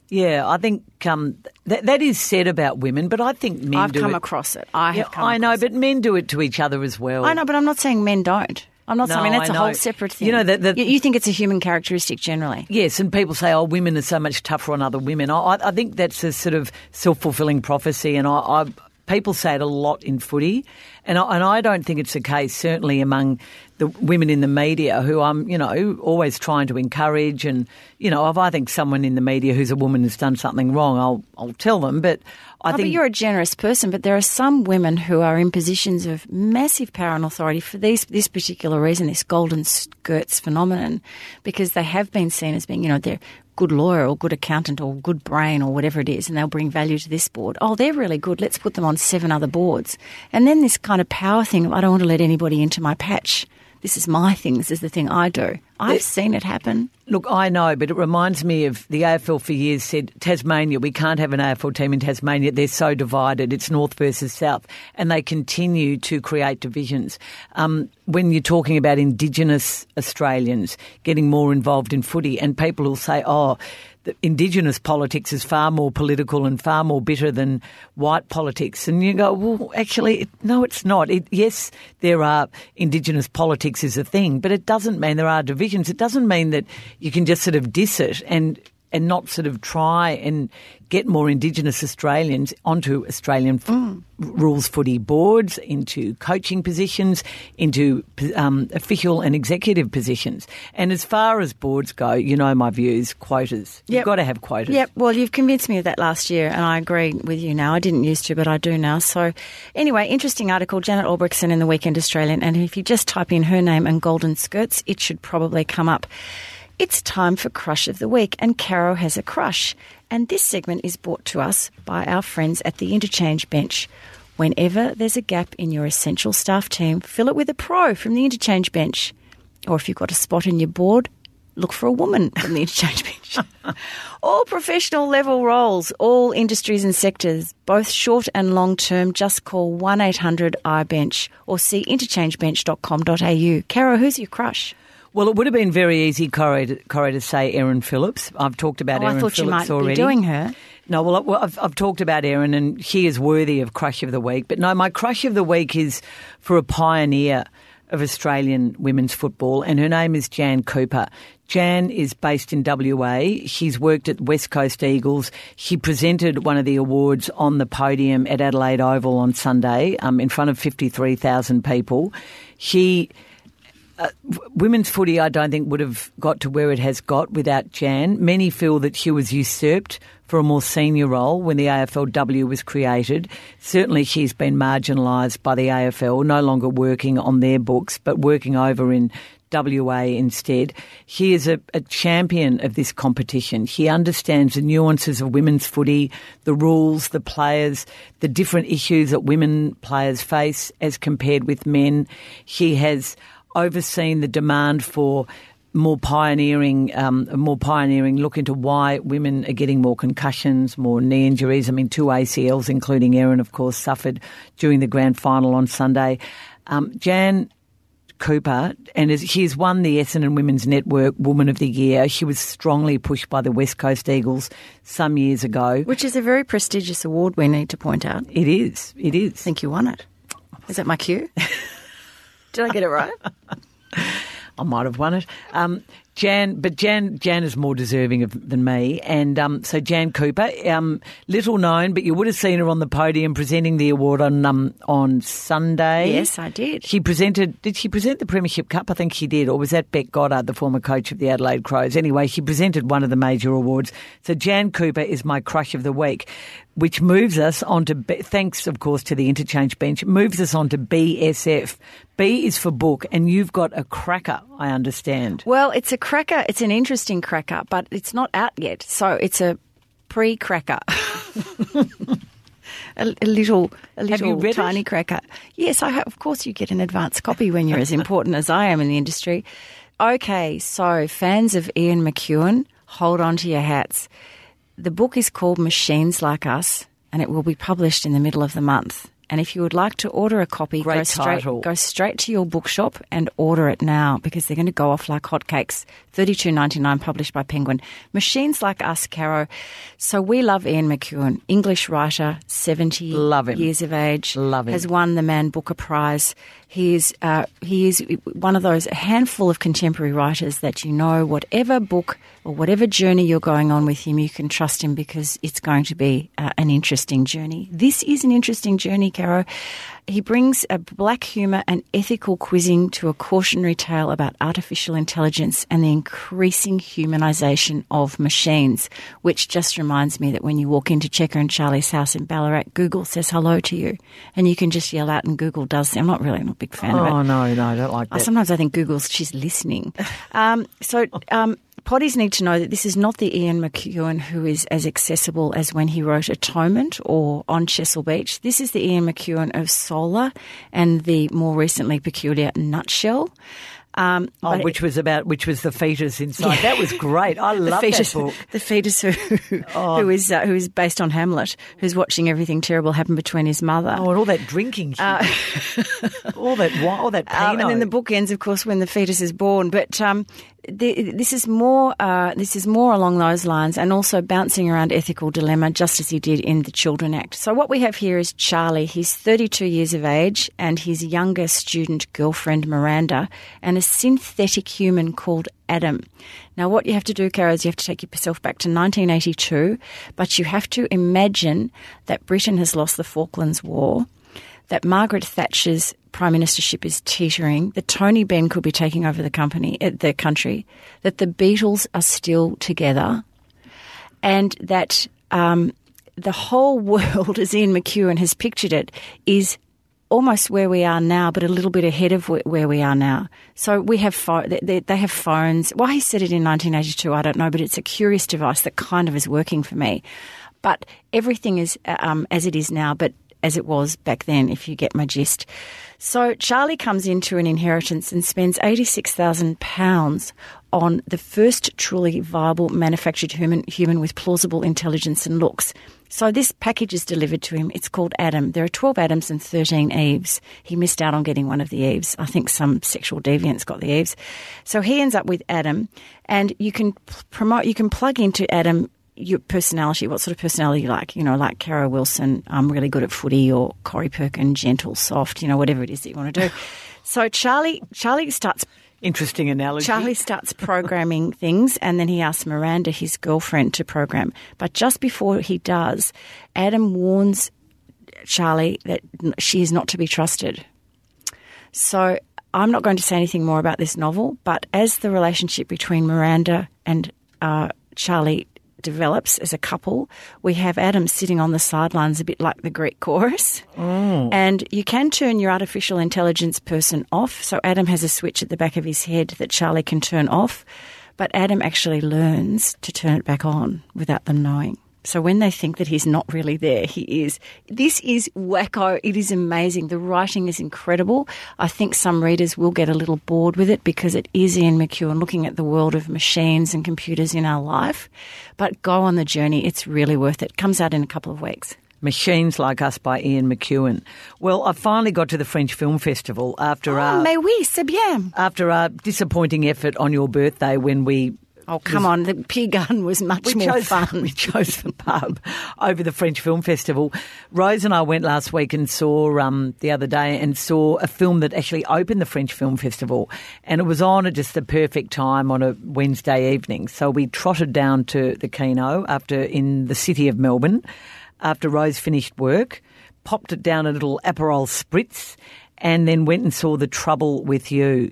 B: Yeah, I think um, th- that is said about women, but I think men
A: I've come
B: it.
A: across it. I have
B: Yeah, I know, but men do it to each other as well.
A: I know, but I'm not saying men don't. I'm not
B: No,
A: saying that's
B: I
A: a whole separate thing.
B: You know, that- that-
A: you, you think it's a human characteristic generally.
B: Yes, and people say, "Oh, women are so much tougher on other women." I, I- I think that's a sort of self-fulfilling prophecy, and I, I people say it a lot in footy, and I, and I don't think it's the case. Certainly among the women in the media, who I'm, you know, always trying to encourage, and you know, if I think someone in the media who's a woman has done something wrong, I'll I'll tell them. But I
A: Oh,
B: think
A: but you're a generous person, but there are some women who are in positions of massive power and authority for these this particular reason, this golden skirts phenomenon, because they have been seen as being, you know, they're good lawyer or good accountant or good brain or whatever it is, and they'll bring value to this board. Oh, they're really good. Let's put them on seven other boards. And then this kind of power thing of I don't want to let anybody into my patch. This is my thing. This is the thing I do. I've seen it happen.
B: Look, I know, but it reminds me of the AFL for years said Tasmania, we can't have an AFL team in Tasmania. They're so divided. It's north versus south. And they continue to create divisions. Um, when you're talking about Indigenous Australians getting more involved in footy, and people will say, oh, Indigenous politics is far more political and far more bitter than white politics. And you go, well, actually, no, it's not. It, yes, there are Indigenous politics is a thing, but it doesn't mean there are divisions. It doesn't mean that you can just sort of diss it and and not sort of try and get more Indigenous Australians onto Australian f- rules footy boards, into coaching positions, into um, official and executive positions. And as far as boards go, you know my views, quotas. You've got to have quotas.
A: Yep. Well, you've convinced me of that last year, and I agree with you now. I didn't used to, but I do now. So, anyway, interesting article. Janet Albrechtsen in the Weekend Australian, and if you just type in her name and golden skirts, it should probably come up. It's time for Crush of the Week, and Caro has a crush. And this segment is brought to us by our friends at the Interchange Bench. Whenever there's a gap in your essential staff team, fill it with a pro from the Interchange Bench. Or if you've got a spot in your board, look for a woman from the interchange bench. all professional level roles, all industries and sectors, both short and long term, just call 1 800 iBench or see interchangebench.com.au. Caro, who's your crush?
B: Well, it would have been very easy, Corrie, to, Corrie, to say Erin Phillips. I've talked about
A: Oh, I thought you might
B: already.
A: be doing her.
B: No, well I've, I've talked about Erin, and she is worthy of Crush of the Week. But no, my Crush of the Week is for a pioneer of Australian women's football, and her name is Jan Cooper. Jan is based in WA. She's worked at West Coast Eagles. She presented one of the awards on the podium at Adelaide Oval on Sunday um, in front of 53,000 people. She Uh, women's footy, I don't think, would have got to where it has got without Jan. Many feel that she was usurped for a more senior role when the AFLW was created. Certainly, she's been marginalised by the AFL, no longer working on their books, but working over in WA instead. She is a, a champion of this competition. She understands the nuances of women's footy, the rules, the players, the different issues that women players face as compared with men. She has overseen the demand for more pioneering, um, more pioneering look into why women are getting more concussions, more knee injuries. I mean, two ACLs, including Erin, of course, suffered during the grand final on Sunday. Um, Jan Cooper, and she's won the Essendon Women's Network Woman of the Year. She was strongly pushed by the West Coast Eagles some years ago.
A: Which is a very prestigious award, we need to point out.
B: It is. It is.
A: I think you won it. Is that my cue? Did I get it right?
B: I might have won it. Um, Jan, but Jan, Jan is more deserving of, than me, and um, so Jan Cooper, um, little known, but you would have seen her on the podium presenting the award on um, on Sunday.
A: Yes, I did.
B: She presented. Did she present the Premiership Cup? I think she did, or was that Bec Goddard, the former coach of the Adelaide Crows? Anyway, she presented one of the major awards. So Jan Cooper is my crush of the week, which moves us on to. Thanks, of course, to the interchange bench. Moves us on to BSF, B is for book, and you've got a cracker, I understand.
A: Well, it's a cracker. It's an interesting cracker, but it's not out yet. So it's a pre-cracker. a, a little, a little
B: read it?
A: tiny cracker. Yes, I have, of course you get an advance copy when you're as important as I am in the industry. Okay, so fans of Ian McEwan, hold on to your hats. The book is called Machines Like Us, and it will be published in the middle of the month. And if you would like to order a copy,
B: Great
A: go straight
B: title.
A: go straight to your bookshop and order it now because they're going to go off like hotcakes. Thirty two ninety nine, published by Penguin. Machines like us, Caro. So we love Ian McEwan, English writer, seventy
B: Love him.
A: years of age,
B: Love him.
A: has won the Man Booker Prize. He is uh, he is one of those handful of contemporary writers that you know whatever book or whatever journey you're going on with him, you can trust him because it's going to be uh, an interesting journey. This is an interesting journey, Caro. He brings a black humour and ethical quizzing to a cautionary tale about artificial intelligence and the increasing humanisation of machines, which just reminds me that when you walk into Checker and Charlie's house in Ballarat, Google says hello to you, and you can just yell out, and Google does. I'm not really I'm not a big fan of it.
B: Oh, no, no, I don't like that.
A: Sometimes I think Google's she's listening. Um, so um, potties need to know that this is not the Ian McEwan who is as accessible as when he wrote Atonement or On Chesil Beach. This is the Ian McEwan of Solar and the more recently peculiar Nutshell. Um,
B: Oh, which was about which was the fetus inside. That was great. I love
A: fetus,
B: that book.
A: the fetus who, who is uh, who is based on Hamlet, who's watching everything terrible happen between his mother.
B: Oh, and all that drinking, shit. all that, all that
A: Uh, and then the book ends, of course, when the fetus is born. But um, this is more uh, this is more along those lines, and also bouncing around ethical dilemma, just as he did in the Children Act. So what we have here is Charlie. He's 32 years of age, and his younger student girlfriend Miranda, and a synthetic human called Adam. Now, what you have to do, Caro, is you have to take yourself back to 1982, but you have to imagine that Britain has lost the Falklands War that Margaret Thatcher's prime ministership is teetering, that Tony Benn could be taking over the company, uh, the country, that the Beatles are still together, and that um, the whole world, as Ian McEwan has pictured it, is almost where we are now, but a little bit ahead of where we are now. So we have pho- they- they, have phones. Why he said it in 1982, I don't know, but it's a curious device that kind of is working for me. But everything is uh, um, as it is now, but as it was back then, if you get my gist. So Charlie comes into an inheritance and spends £86,000 on the first truly viable manufactured human, human with plausible intelligence and looks. So this package is delivered to him. It's called Adam. There are 12 Adams and 13 Eves. He missed out on getting one of the Eves. I think some sexual deviants got the Eves. So he ends up with Adam and you can promote, you can plug into Adam your personality, what sort of personality you like. You know, like Caro Wilson, I'm really good at footy, or Corrie Perkin, gentle, soft. You know, whatever it is that you want to do. So Charlie, Charlie starts
B: Interesting analogy.
A: Charlie starts programming things, and then he asks Miranda, his girlfriend, to program. But just before he does, Adam warns Charlie that she is not to be trusted. So I'm not going to say anything more about this novel, but as the relationship between Miranda and uh, Charlie develops as a couple, we have Adam sitting on the sidelines a bit like the Greek chorus. Oh. And you can turn your artificial intelligence person off. So Adam has a switch at the back of his head that Charlie can turn off. But Adam actually learns to turn it back on without them knowing. So when they think that he's not really there, he is. This is wacko. It is amazing. The writing is incredible. I think some readers will get a little bored with it because it is Ian McEwan looking at the world of machines and computers in our life. But go on the journey. It's really worth it. Comes out in a couple of weeks.
B: Machines Like Us by Ian McEwan. Well, I finally got to the French Film Festival after
A: Oh,
B: our
A: mais oui, c'est bien.
B: after our disappointing effort on your birthday when we
A: Oh, come on. The Pier Gun was much more
B: chose,
A: fun.
B: We chose the pub over the French Film Festival. Rose and I went last week and saw um, the other day and saw a film that actually opened the French Film Festival, and it was on at just the perfect time on a Wednesday evening. So we trotted down to the Kino after in the city of Melbourne after Rose finished work, popped it down a little Aperol spritz, and then went and saw The Trouble with You.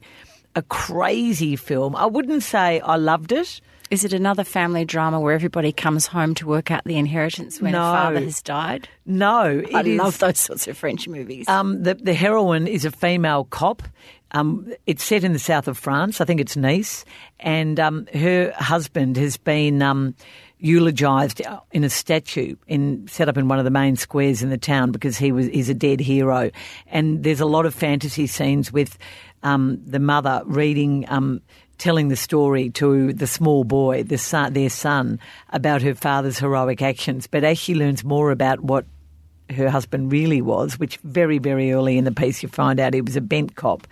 B: A crazy film. I wouldn't say I loved it.
A: Is it another family drama where everybody comes home to work out the inheritance when
B: No.
A: a father has died?
B: No,
A: I
B: is-
A: love those sorts of French movies.
B: Um, the, the heroine is a female cop. Um, it's set in the south of France. I think it's Nice. And um, her husband has been um, eulogised in a statue in set up in one of the main squares in the town because he was he's a dead hero. And there's a lot of fantasy scenes with um, the mother reading. Um, Telling the story to the small boy, the son, their son, about her father's heroic actions. But as she learns more about what her husband really was, which very, very early in the piece you find out he was a bent cop,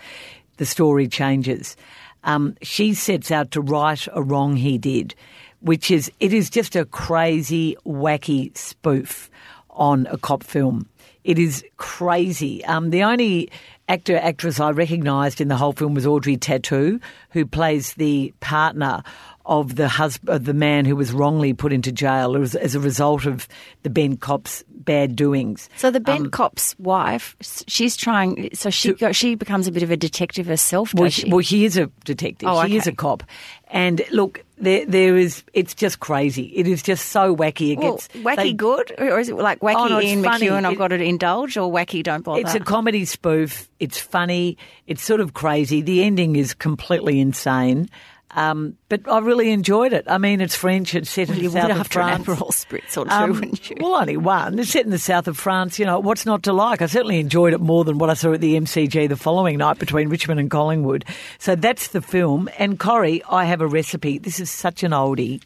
B: the story changes. Um, she sets out to right a wrong he did, which is, it is just a crazy, wacky spoof on a cop film. It is crazy. Um, the only actor, actress I recognised in the whole film was Audrey Tautou, who plays the partner of the husband, of the man who was wrongly put into jail as, as a result of the Ben cop's bad doings.
A: so the bent um, cop's wife, she's trying. So she go, she becomes a bit of a detective herself,
B: Well, she, well, she is a detective.
A: Oh,
B: She is a cop. And look, there, there is. It's just crazy. It is just so wacky. It
A: Well,
B: gets
A: wacky
B: they-
A: good, or is it like wacky
B: Oh, no,
A: Ian
B: funny.
A: McEwan? I've
B: It-
A: got to indulge, or wacky don't bother.
B: It's a comedy spoof. It's funny. It's sort of crazy. The ending is completely insane. Um, but I really enjoyed it. I mean, it's French. It's set in the south of
A: after an
B: France.
A: Aperol spritz or two,
B: Um,
A: wouldn't you?
B: Well, only one. It's set in the south of France. You know, what's not to like? I certainly enjoyed it more than what I saw at the MCG the following night between Richmond and Collingwood. So that's the film. And Corrie, I have a recipe. This is such an oldie,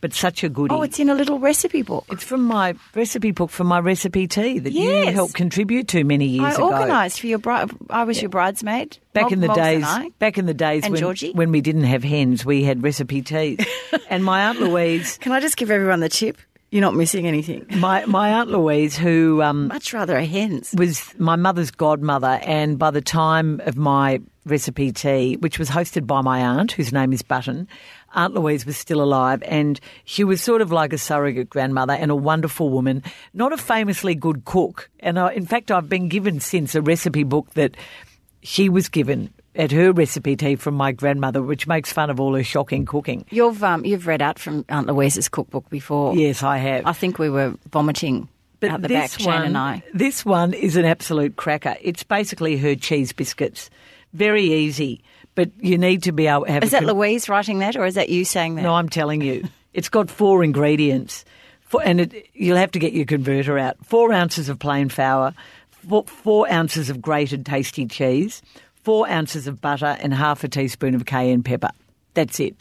B: but such a goodie.
A: oh, it's in a little recipe book.
B: It's from my recipe book from my recipe tea that you helped contribute to many years
A: I
B: ago.
A: organised for your bride. I was your bridesmaid.
B: Back in the days, back in the days
A: And
B: when,
A: Georgie?
B: when we didn't have hens, we had recipe teas. and my aunt Louise,
A: Can I just give everyone the tip? You're not missing anything.
B: my my aunt Louise, who um,
A: Much rather a hen's.
B: was my mother's godmother, and by the time of my recipe tea, which was hosted by my aunt, whose name is Button, Aunt Louise was still alive, and she was sort of like a surrogate grandmother and a wonderful woman, not a famously good cook. And I, in fact, I've been given since a recipe book that she was given at her recipe tea from my grandmother, which makes fun of all her shocking cooking.
A: You've um, you've read out from Aunt Louise's cookbook before.
B: Yes, I have.
A: I think we were vomiting out the back, Jane and I.
B: This one is an absolute cracker. It's basically her cheese biscuits. Very easy, but you need to be able to have.
A: Is that
B: con-
A: Louise writing that, or is that you saying that?
B: No, I'm telling you, it's got four ingredients, four, and it, you'll have to get your converter out. Four ounces of plain flour, four, four ounces of grated tasty cheese, four ounces of butter, and half a teaspoon of cayenne pepper. That's it.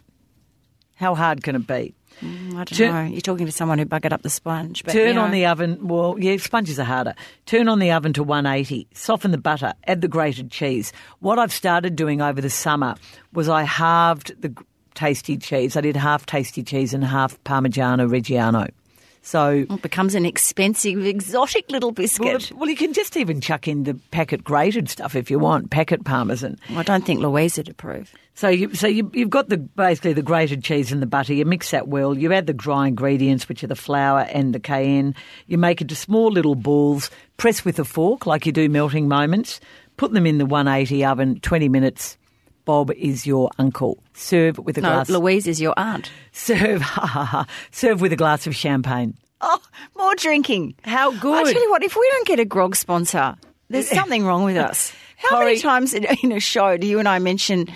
B: How hard can it be?
A: Mm, I don't
B: Turn-
A: know. You're talking to someone who buggered up the sponge. But,
B: Turn
A: you know,
B: on the oven. Well, yeah, sponges are harder. Turn on the oven to 180. Soften the butter. Add the grated cheese. What I've started doing over the summer was I halved the tasty cheese. I did half tasty cheese and half Parmigiano Reggiano. So,
A: It becomes an expensive, exotic little biscuit.
B: well, you can just even chuck in the packet grated stuff if you want, packet parmesan.
A: I don't think Louise would approve.
B: So you so you, you've got the basically the grated cheese and the butter. You mix that well. You add the dry ingredients, which are the flour and the cayenne. You make it to small little balls. Press with a fork like you do melting moments. Put them in the 180 oven. 20 minutes. Bob is your uncle. Serve with a
A: No,
B: glass.
A: Louise is your aunt.
B: Serve, ha ha ha. Serve with a glass of champagne.
A: Oh, more drinking.
B: How good.
A: I tell you what, if we don't get a grog sponsor, there's something wrong with us. How many times in, in a show do you and I mention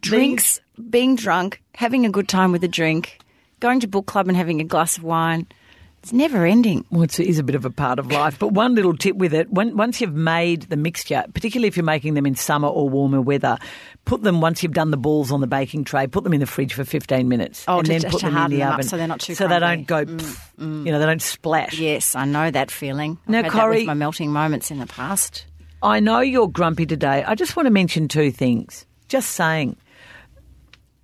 A: drinks, being drunk, having a good time with a drink, going to book club and having a glass of wine? It's never ending.
B: Well, it is a bit of a part of life. But one little tip with it: when, once you've made the mixture, particularly if you're making them in summer or warmer weather, put them once you've done the balls on the baking tray. Put them in the fridge for 15 minutes,
A: Oh,
B: and
A: to-
B: then put them in the
A: them
B: oven
A: so they're not too
B: so they don't go, pff, you know, they don't splash.
A: Yes, I know that feeling. I've
B: Now, Corrie-
A: my melting moments in the past.
B: I know you're grumpy today. I just want to mention two things. Just saying.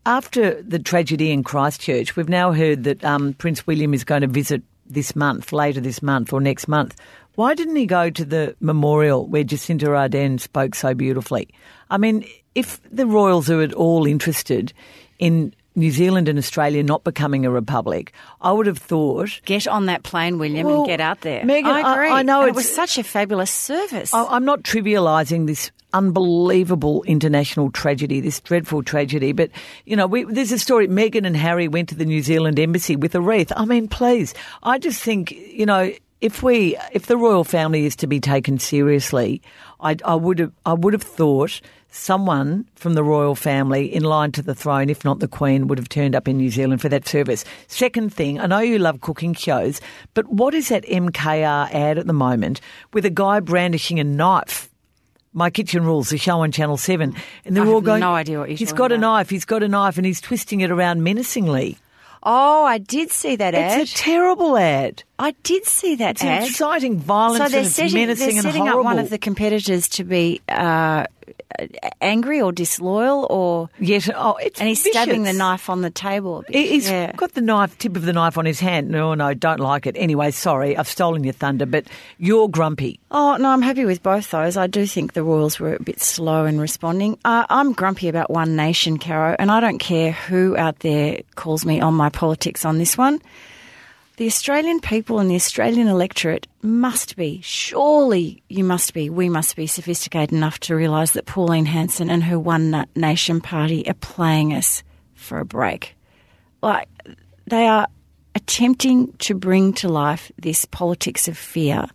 B: After the tragedy in Christchurch, we've now heard that um, Prince William is going to visit this month, later this month or next month. Why didn't he go to the memorial where Jacinda Ardern spoke so beautifully? I mean, if the royals are at all interested in New Zealand and Australia not becoming a republic, I would have thought
A: Get on that plane, William,
B: Well,
A: and get out there.
B: Megan,
A: I
B: I-
A: agree.
B: I know
A: it was such a fabulous service.
B: I- I'm not trivialising this unbelievable international tragedy, this dreadful tragedy. But, you know, we, there's a story Meghan and Harry went to the New Zealand embassy with a wreath. I mean, please, I just think, you know, if we, if the royal family is to be taken seriously, I, I would have, I would have thought someone from the royal family in line to the throne, if not the Queen, would have turned up in New Zealand for that service. Second thing, I know you love cooking shows, but what is that MKR ad at the moment with a guy brandishing a knife? My Kitchen Rules, the show on Channel 7. And they're
A: I
B: all
A: have
B: going,
A: no idea what you're
B: He's got a knife, he's got a knife, and he's twisting it around menacingly.
A: Oh, I did see that ad.
B: It's a terrible ad.
A: I did see that
B: It's
A: ad.
B: inciting violence
A: so they're
B: and it's
A: setting,
B: menacing
A: they're setting up one of the competitors to be uh, angry or disloyal, or
B: Yet, oh, it's
A: and he's stabbing the knife on the table.
B: He- He's
A: yeah.
B: got the knife, tip of the knife on his hand. No, no, don't like it. Anyway, sorry, I've stolen your thunder, but you're grumpy.
A: Oh no, I'm happy with both those. I do think the Royals were a bit slow in responding. Uh, I'm grumpy about One Nation, Caro, and I don't care who out there calls me on my politics on this one. The Australian people and the Australian electorate must be, surely you must be, we must be sophisticated enough to realise that Pauline Hanson and her One Nation party are playing us for a break. Like, they are attempting to bring to life this politics of fear.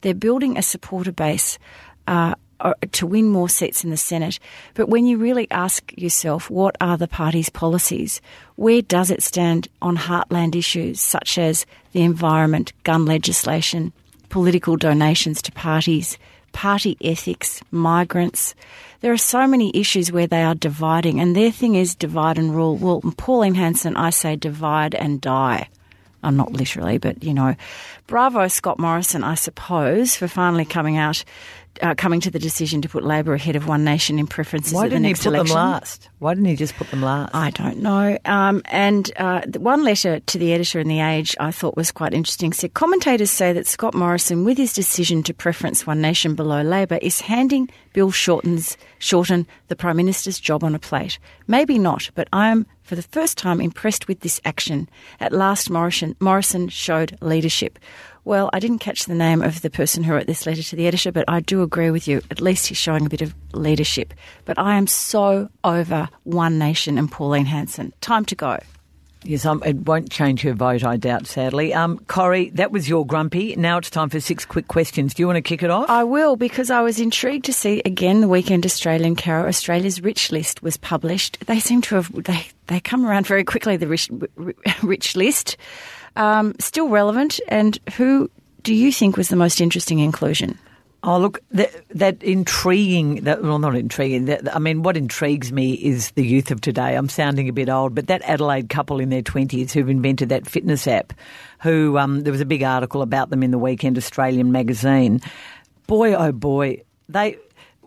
A: They're building a supporter base uh, Uh, to win more seats in the Senate. But when you really ask yourself, what are the party's policies? Where does it stand on heartland issues such as the environment, gun legislation, political donations to parties, party ethics, migrants? There are so many issues where they are dividing, and their thing is divide and rule. Well, Pauline Hanson, I say divide and die. I'm not literally, but you know, bravo Scott Morrison, I suppose, for finally coming out, uh, coming to the decision to put Labor ahead of One Nation in preferences
B: Why didn't he
A: next
B: put
A: election.
B: them last? Why didn't he just put them last?
A: I don't know. Um, and uh, the one letter to the editor in The Age I thought was quite interesting. Said commentators say that Scott Morrison, with his decision to preference One Nation below Labor, is handing Bill Shorten's, Shorten the Prime Minister's job on a plate. Maybe not, but I am for the first time impressed with this action. At last, Morrison, Morrison showed leadership. Well, I didn't catch the name of the person who wrote this letter to the editor, but I do agree with you. At least he's showing a bit of leadership. But I am so over One Nation and Pauline Hanson. Time to go.
B: Yes, um, it won't change her vote, I doubt, sadly. Um, Corrie, that was your grumpy. Now it's time for six quick questions. Do you want to kick it off?
A: I will because I was intrigued to see again the Weekend Australian Caro Australia's rich list was published. They seem to have they they come around very quickly. The rich, rich list, um, still relevant. And who do you think was the most interesting inclusion?
B: Oh, look, that, that intriguing, that, well, not intriguing. That, I mean, what intrigues me is the youth of today. I'm sounding a bit old, but that Adelaide couple in their 20s who've invented that fitness app, who, um, there was a big article about them in the Weekend Australian magazine. Boy, oh boy, they,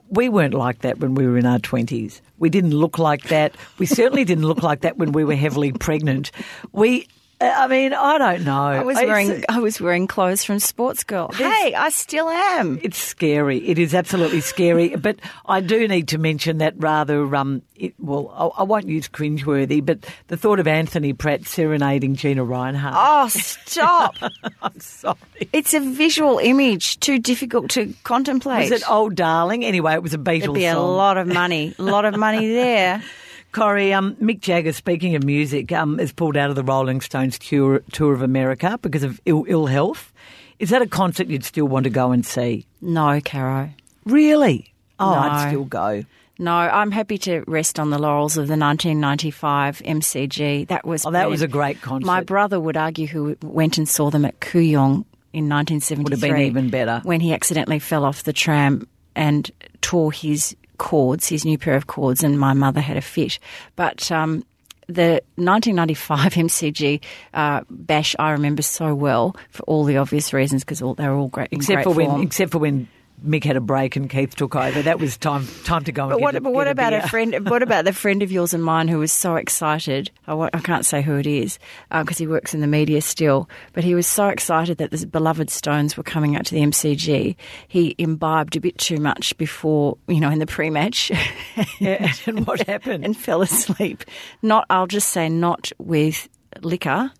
B: we weren't like that when we were in our 20s. We didn't look like that. We certainly didn't look like that when we were heavily pregnant. We, I mean, I don't know.
A: I was
B: It's-
A: wearing I was wearing clothes from Sports Girl. Hey, I still am.
B: It's scary. It is absolutely scary. But I do need to mention that rather, um, it, well, I, I won't use cringeworthy, but the thought of Anthony Pratt serenading Gina Rinehart.
A: Oh, stop!
B: I'm sorry.
A: it's a visual image, too difficult to contemplate.
B: Was it Old Darling? Anyway, it was a Beatles
A: There'd be a lot of money, a lot of money there.
B: Corrie, um, Mick Jagger, speaking of music, um, is pulled out of the Rolling Stones tour, tour of America because of Ill, ill health. Is that a concert you'd still want to go and see?
A: No, Caro.
B: Really? Oh, I'd still go.
A: No, I'm happy to rest on the laurels of the 1995 MCG. That was
B: Oh, that was a great concert.
A: My brother would argue who went and saw them at Kooyong in 1973.
B: Would have been even better.
A: When he accidentally fell off the tram and tore his cords, his new pair of cords, and my mother had a fit. But um, the 1995 MCG uh, bash I remember so well for all the obvious reasons because they were all great.
B: Except
A: great
B: for when, except for when Mick had a break and Keith took over. That was time time to go and
A: But
B: get
A: what,
B: a,
A: but what about
B: beer.
A: a friend? What about the friend of yours and mine who was so excited? I, I can't say who it is uh, because he works in the media still. But he was so excited that the beloved Stones were coming out to the MCG. He imbibed a bit too much before, you know, in the pre-match,
B: Yeah, and what happened?
A: and fell asleep. Not, I'll just say, not with liquor.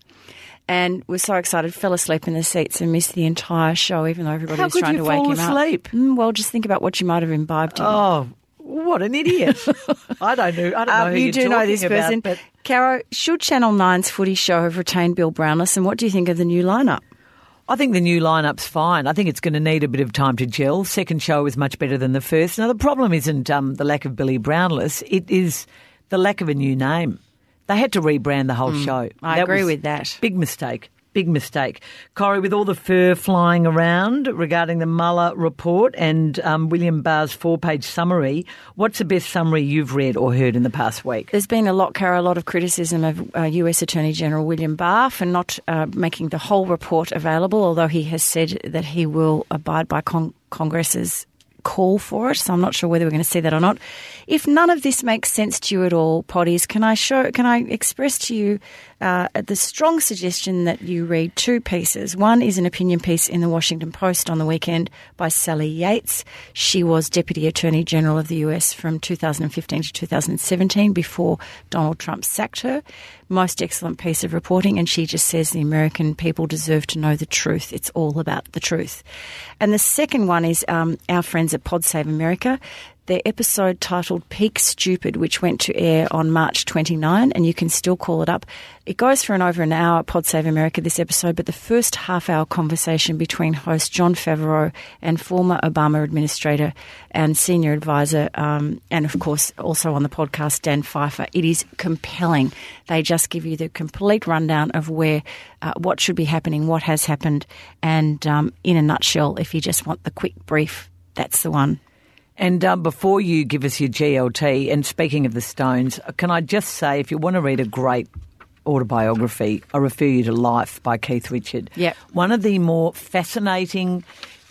A: And was so excited, fell asleep in the seats and missed the entire show, even though everybody
B: How
A: was trying to wake him
B: asleep?
A: up. Mm, well, just think about what you might have imbibed. In.
B: Oh, what an idiot! I don't know. I don't know
A: Um, you do know this
B: about,
A: person.
B: but
A: Caro, should Channel 9's footy show have retained Bill Brownless, and what do you think of the new lineup?
B: I think the new lineup's fine. I think it's going to need a bit of time to gel. Second show was much better than the first. Now the problem isn't um, the lack of Billy Brownless; it is the lack of a new name. They had to rebrand the whole show.
A: Mm. I agree with that.
B: Big mistake. Big mistake. Corrie, with all the fur flying around regarding the Mueller report and um, William Barr's four page summary, what's the best summary you've read or heard in the past week?
A: There's been a lot, Caro, a lot of criticism of uh, US Attorney General William Barr for not uh, making the whole report available, although he has said that he will abide by con- Congress's call for it. So I'm not sure whether we're going to see that or not. If none of this makes sense to you at all, Potties, can I show? Can I express to you uh, the strong suggestion that you read two pieces? One is an opinion piece in the Washington Post on the weekend by Sally Yates. She was Deputy Attorney General of the US from 2015 to 2017 before Donald Trump sacked her. Most excellent piece of reporting, and she just says the American people deserve to know the truth. It's all about the truth. And the second one is um, our friends at Pod Save America their episode titled Peak Stupid, which went to air on March 29, and you can still call it up. It goes for an over an hour, Pod Save America, this episode, but the first half hour conversation between host Jon Favreau and former Obama administrator and senior advisor, um, and of course also on the podcast, Dan Pfeiffer, it is compelling. They just give you the complete rundown of where, uh, what should be happening, what has happened, and um, in a nutshell, if you just want the quick brief, that's the one.
B: And um, before you give us your GLT, and speaking of the Stones, can I just say if you want to read a great autobiography, I refer you to Life by Keith Richard.
A: Yep.
B: One of the more fascinating,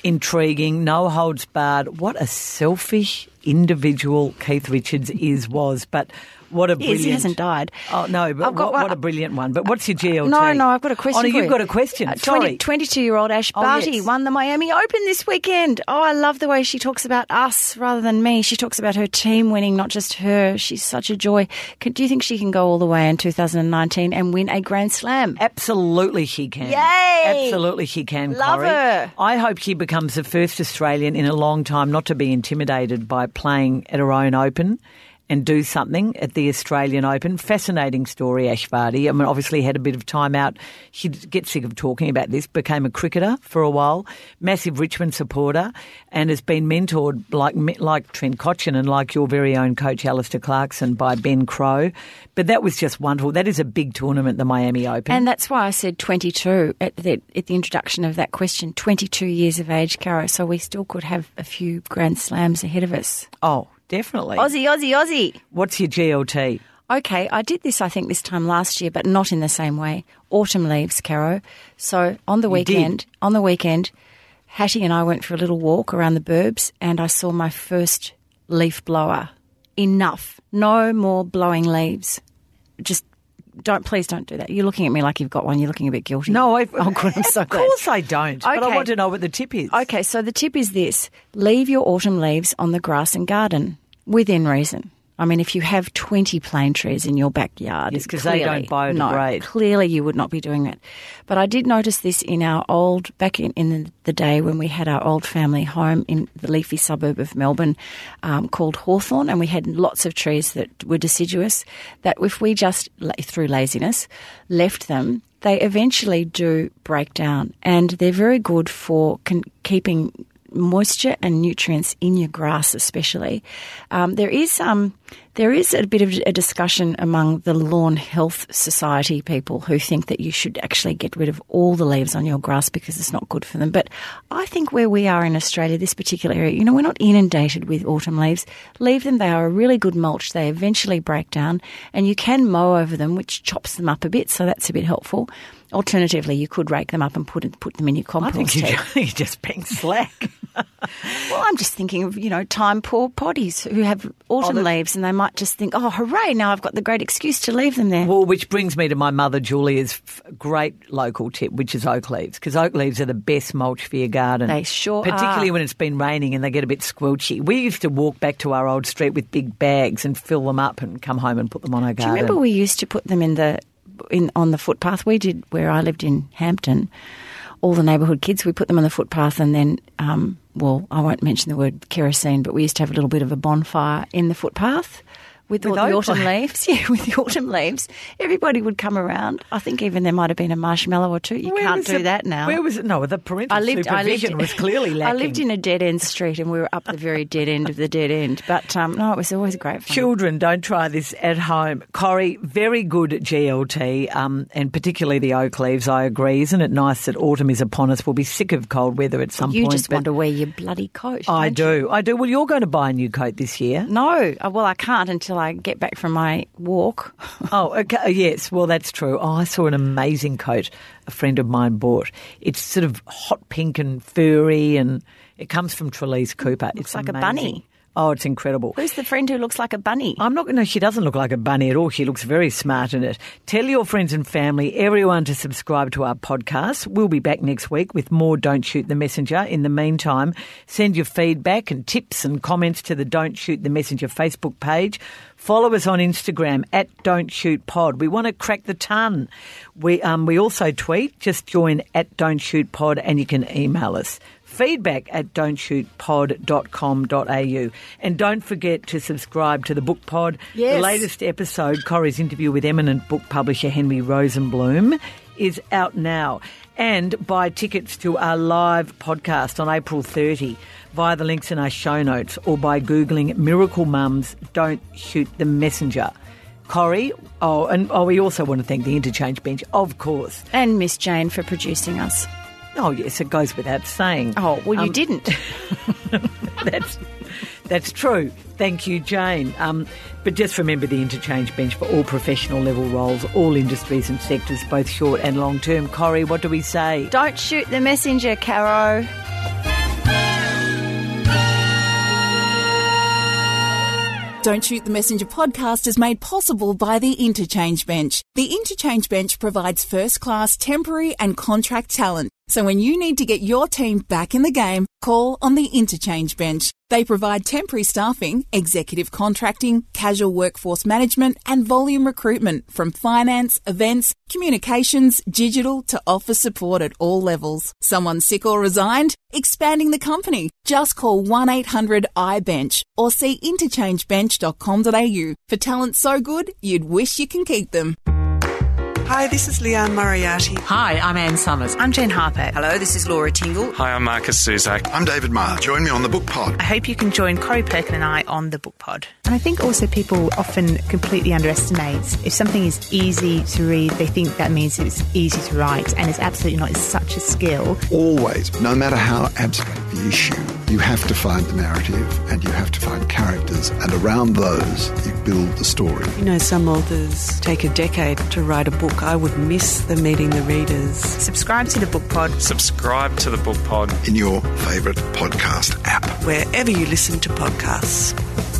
B: intriguing, no holds barred, what a selfish individual Keith Richards is, was. But what a
A: Yes,
B: brilliant.
A: he hasn't died.
B: Oh, no, but what, what a brilliant one. But what's your GLT?
A: No, no, I've got a question.
B: Oh, you've got a question.
A: Uh,
B: Sorry.
A: 22 year old Ash
B: Oh,
A: Barty
B: yes.
A: won the Miami Open this weekend. Oh, I love the way she talks about us rather than me. She talks about her team winning, not just her. She's such a joy. Can, do you think she can go all the way in 2019 and win a Grand Slam?
B: Absolutely, she can.
A: Yay!
B: Absolutely, she can.
A: Love
B: Corrie.
A: her.
B: I hope she becomes the first Australian in a long time not to be intimidated by playing at her own Open. And do something at the Australian Open. Fascinating story, Ash Barty. I mean, obviously had a bit of time out. She gets sick of talking about this. Became a cricketer for a while. Massive Richmond supporter, and has been mentored like like Trent Cotchin and like your very own coach Alastair Clarkson by Ben Crowe. But that was just wonderful. That is a big tournament, the Miami Open.
A: And that's why I said 22 at the, at the introduction of that question. 22 years of age, Caro. So we still could have a few Grand Slams ahead of us.
B: oh, definitely.
A: Aussie, Aussie, Aussie.
B: What's your GLT?
A: Okay, I did this, I think, this time last year, but not in the same way. Autumn leaves, Caro. So on the weekend, on the weekend, Hattie and I went for a little walk around the burbs, and I saw my first leaf blower. Enough. No more blowing leaves. Just don't. Please don't do that. You're looking at me like you've got one. You're looking a bit guilty.
B: No, I,
A: Oh, good. I'm so
B: of
A: glad.
B: course I don't. But I want to know what the tip is.
A: Okay, so the tip is this leave your autumn leaves on the grass and garden within reason. I mean, if you have 20 plane trees in your backyard.
B: Yes, 'cause they don't
A: clearly-
B: biodegrade.
A: No, clearly you would not be doing it. But I did notice this in our old, back in, in the, the day when we had our old family home in the leafy suburb of Melbourne um, called Hawthorn, and we had lots of trees that were deciduous, that if we just, through laziness, left them, they eventually do break down. And they're very good for con- keeping moisture and nutrients in your grass, especially. Um, there is um, there is a bit of a discussion among the Lawn Health Society people who think that you should actually get rid of all the leaves on your grass because it's not good for them. But I think where we are in Australia, this particular area, you know, we're not inundated with autumn leaves. Leave them; they are a really good mulch. They eventually break down, and you can mow over them, which chops them up a bit, so that's a bit helpful. Alternatively, you could rake them up and put put them in your
B: I
A: compost
B: think you're, you're just being slack.
A: Well, I'm just thinking of, you know, time poor potties who have autumn oh,
B: the-
A: leaves and they might just think, oh, hooray, now I've got the great excuse to leave them there.
B: well, which brings me to my mother Julia's f- great local tip, which is oak leaves, because oak leaves are the best mulch for your garden.
A: They sure
B: Particularly
A: are.
B: when it's been raining and they get a bit squelchy. We used to walk back to our old street with big bags and fill them up and come home and put them on our garden.
A: Do you remember we used to put them in the in on the footpath. We did where I lived in Hampton. All the neighbourhood kids, we put them on the footpath, and then, um, well, I won't mention the word kerosene, but we used to have a little bit of a bonfire in the footpath with,
B: With
A: all the autumn
B: leaves?
A: Yeah, with the autumn leaves, everybody would come around. I think even there might have been a marshmallow or two. You
B: Where
A: can't do
B: it-
A: that now.
B: Where was it? No, the parental
A: I lived. I lived.
B: supervision was clearly lacking.
A: I lived in a dead end street, and we were up the very dead end of the dead end. But um, no, it was always a great fun.
B: Children, don't try this at home. Corrie, very good at GLT, um, and particularly the oak leaves. I agree. Isn't it nice that autumn is upon us? We'll be sick of cold weather at some
A: You
B: point.
A: You
B: just
A: want to wear your bloody coat.
B: I
A: don't you?
B: I do. Well, you're going to buy a new coat this year.
A: No, uh, well, I can't until I get back from my walk.
B: Oh, okay. uh, Yes, well, that's true. Oh, I saw an amazing coat a friend of mine bought. It's sort of hot pink and furry, and it comes from Trelise Cooper. it's
A: like a bunny.
B: Oh, it's incredible.
A: Who's the friend who looks like a bunny?
B: I'm not going to, she doesn't look like a bunny at all. She looks very smart in it. Tell your friends and family, everyone to subscribe to our podcast. We'll be back next week with more Don't Shoot the Messenger. In the meantime, send your feedback and tips and comments to the Don't Shoot the Messenger Facebook page. Follow us on Instagram at Don't Shoot Pod. We want to crack the ton. We, um, we also tweet. Just join at Don't Shoot Pod and you can email us feedback at don'tshootpod.com.au. And don't forget to subscribe to the Book Pod.
A: Yes.
B: The latest episode, Corrie's interview with eminent book publisher Henry Rosenbloom, is out now. And buy tickets to our live podcast on April 30 via the links in our show notes or by Googling Miracle Mums Don't Shoot the Messenger. Corrie, oh, and oh, we also want to thank the Interchange Bench, of course.
A: And Miss Jane for producing us.
B: Oh, yes, it goes without saying.
A: Oh, well, you
B: Um,
A: didn't.
B: That's that's true. Thank you, Jane. Um, but just remember the interchange bench for all professional level roles, all industries and sectors, both short and long term. Corrie, what do we say?
A: Don't shoot the messenger, Caro.
C: Don't Shoot the Messenger podcast is made possible by the Interchange Bench. The Interchange Bench provides first class temporary and contract talent. So when you need to get your team back in the game, call on the Interchange Bench. They provide temporary staffing, executive contracting, casual workforce management, and volume recruitment from finance, events, communications, digital to office support at all levels. Someone sick or resigned? Expanding the company? Just call 1 800 iBench or see interchangebench.com.au for talent so good you'd wish you can keep them.
E: Hi, this is Liane Moriarty.
F: Hi, I'm Anne Summers.
E: I'm Jen Harper. Hello, this is Laura Tingle.
G: Hi, I'm Markus Zusak.
H: I'm David Marr. Join me on the Book Pod.
E: I hope you can join Corrie Perkin and I on the book pod.
I: And I think also people often completely underestimate if something is easy to read, they think that means it's easy to write, and it's absolutely not. It's such a skill.
H: Always, no matter how abstract the issue, you have to find the narrative and you have to find characters, and around those, you build the story.
E: You know, some authors take a decade to write a book. I would miss the meeting the readers.
I: Subscribe to the book pod.
G: Subscribe to the Book Pod.
H: In your favourite podcast app.
E: Wherever you listen to podcasts.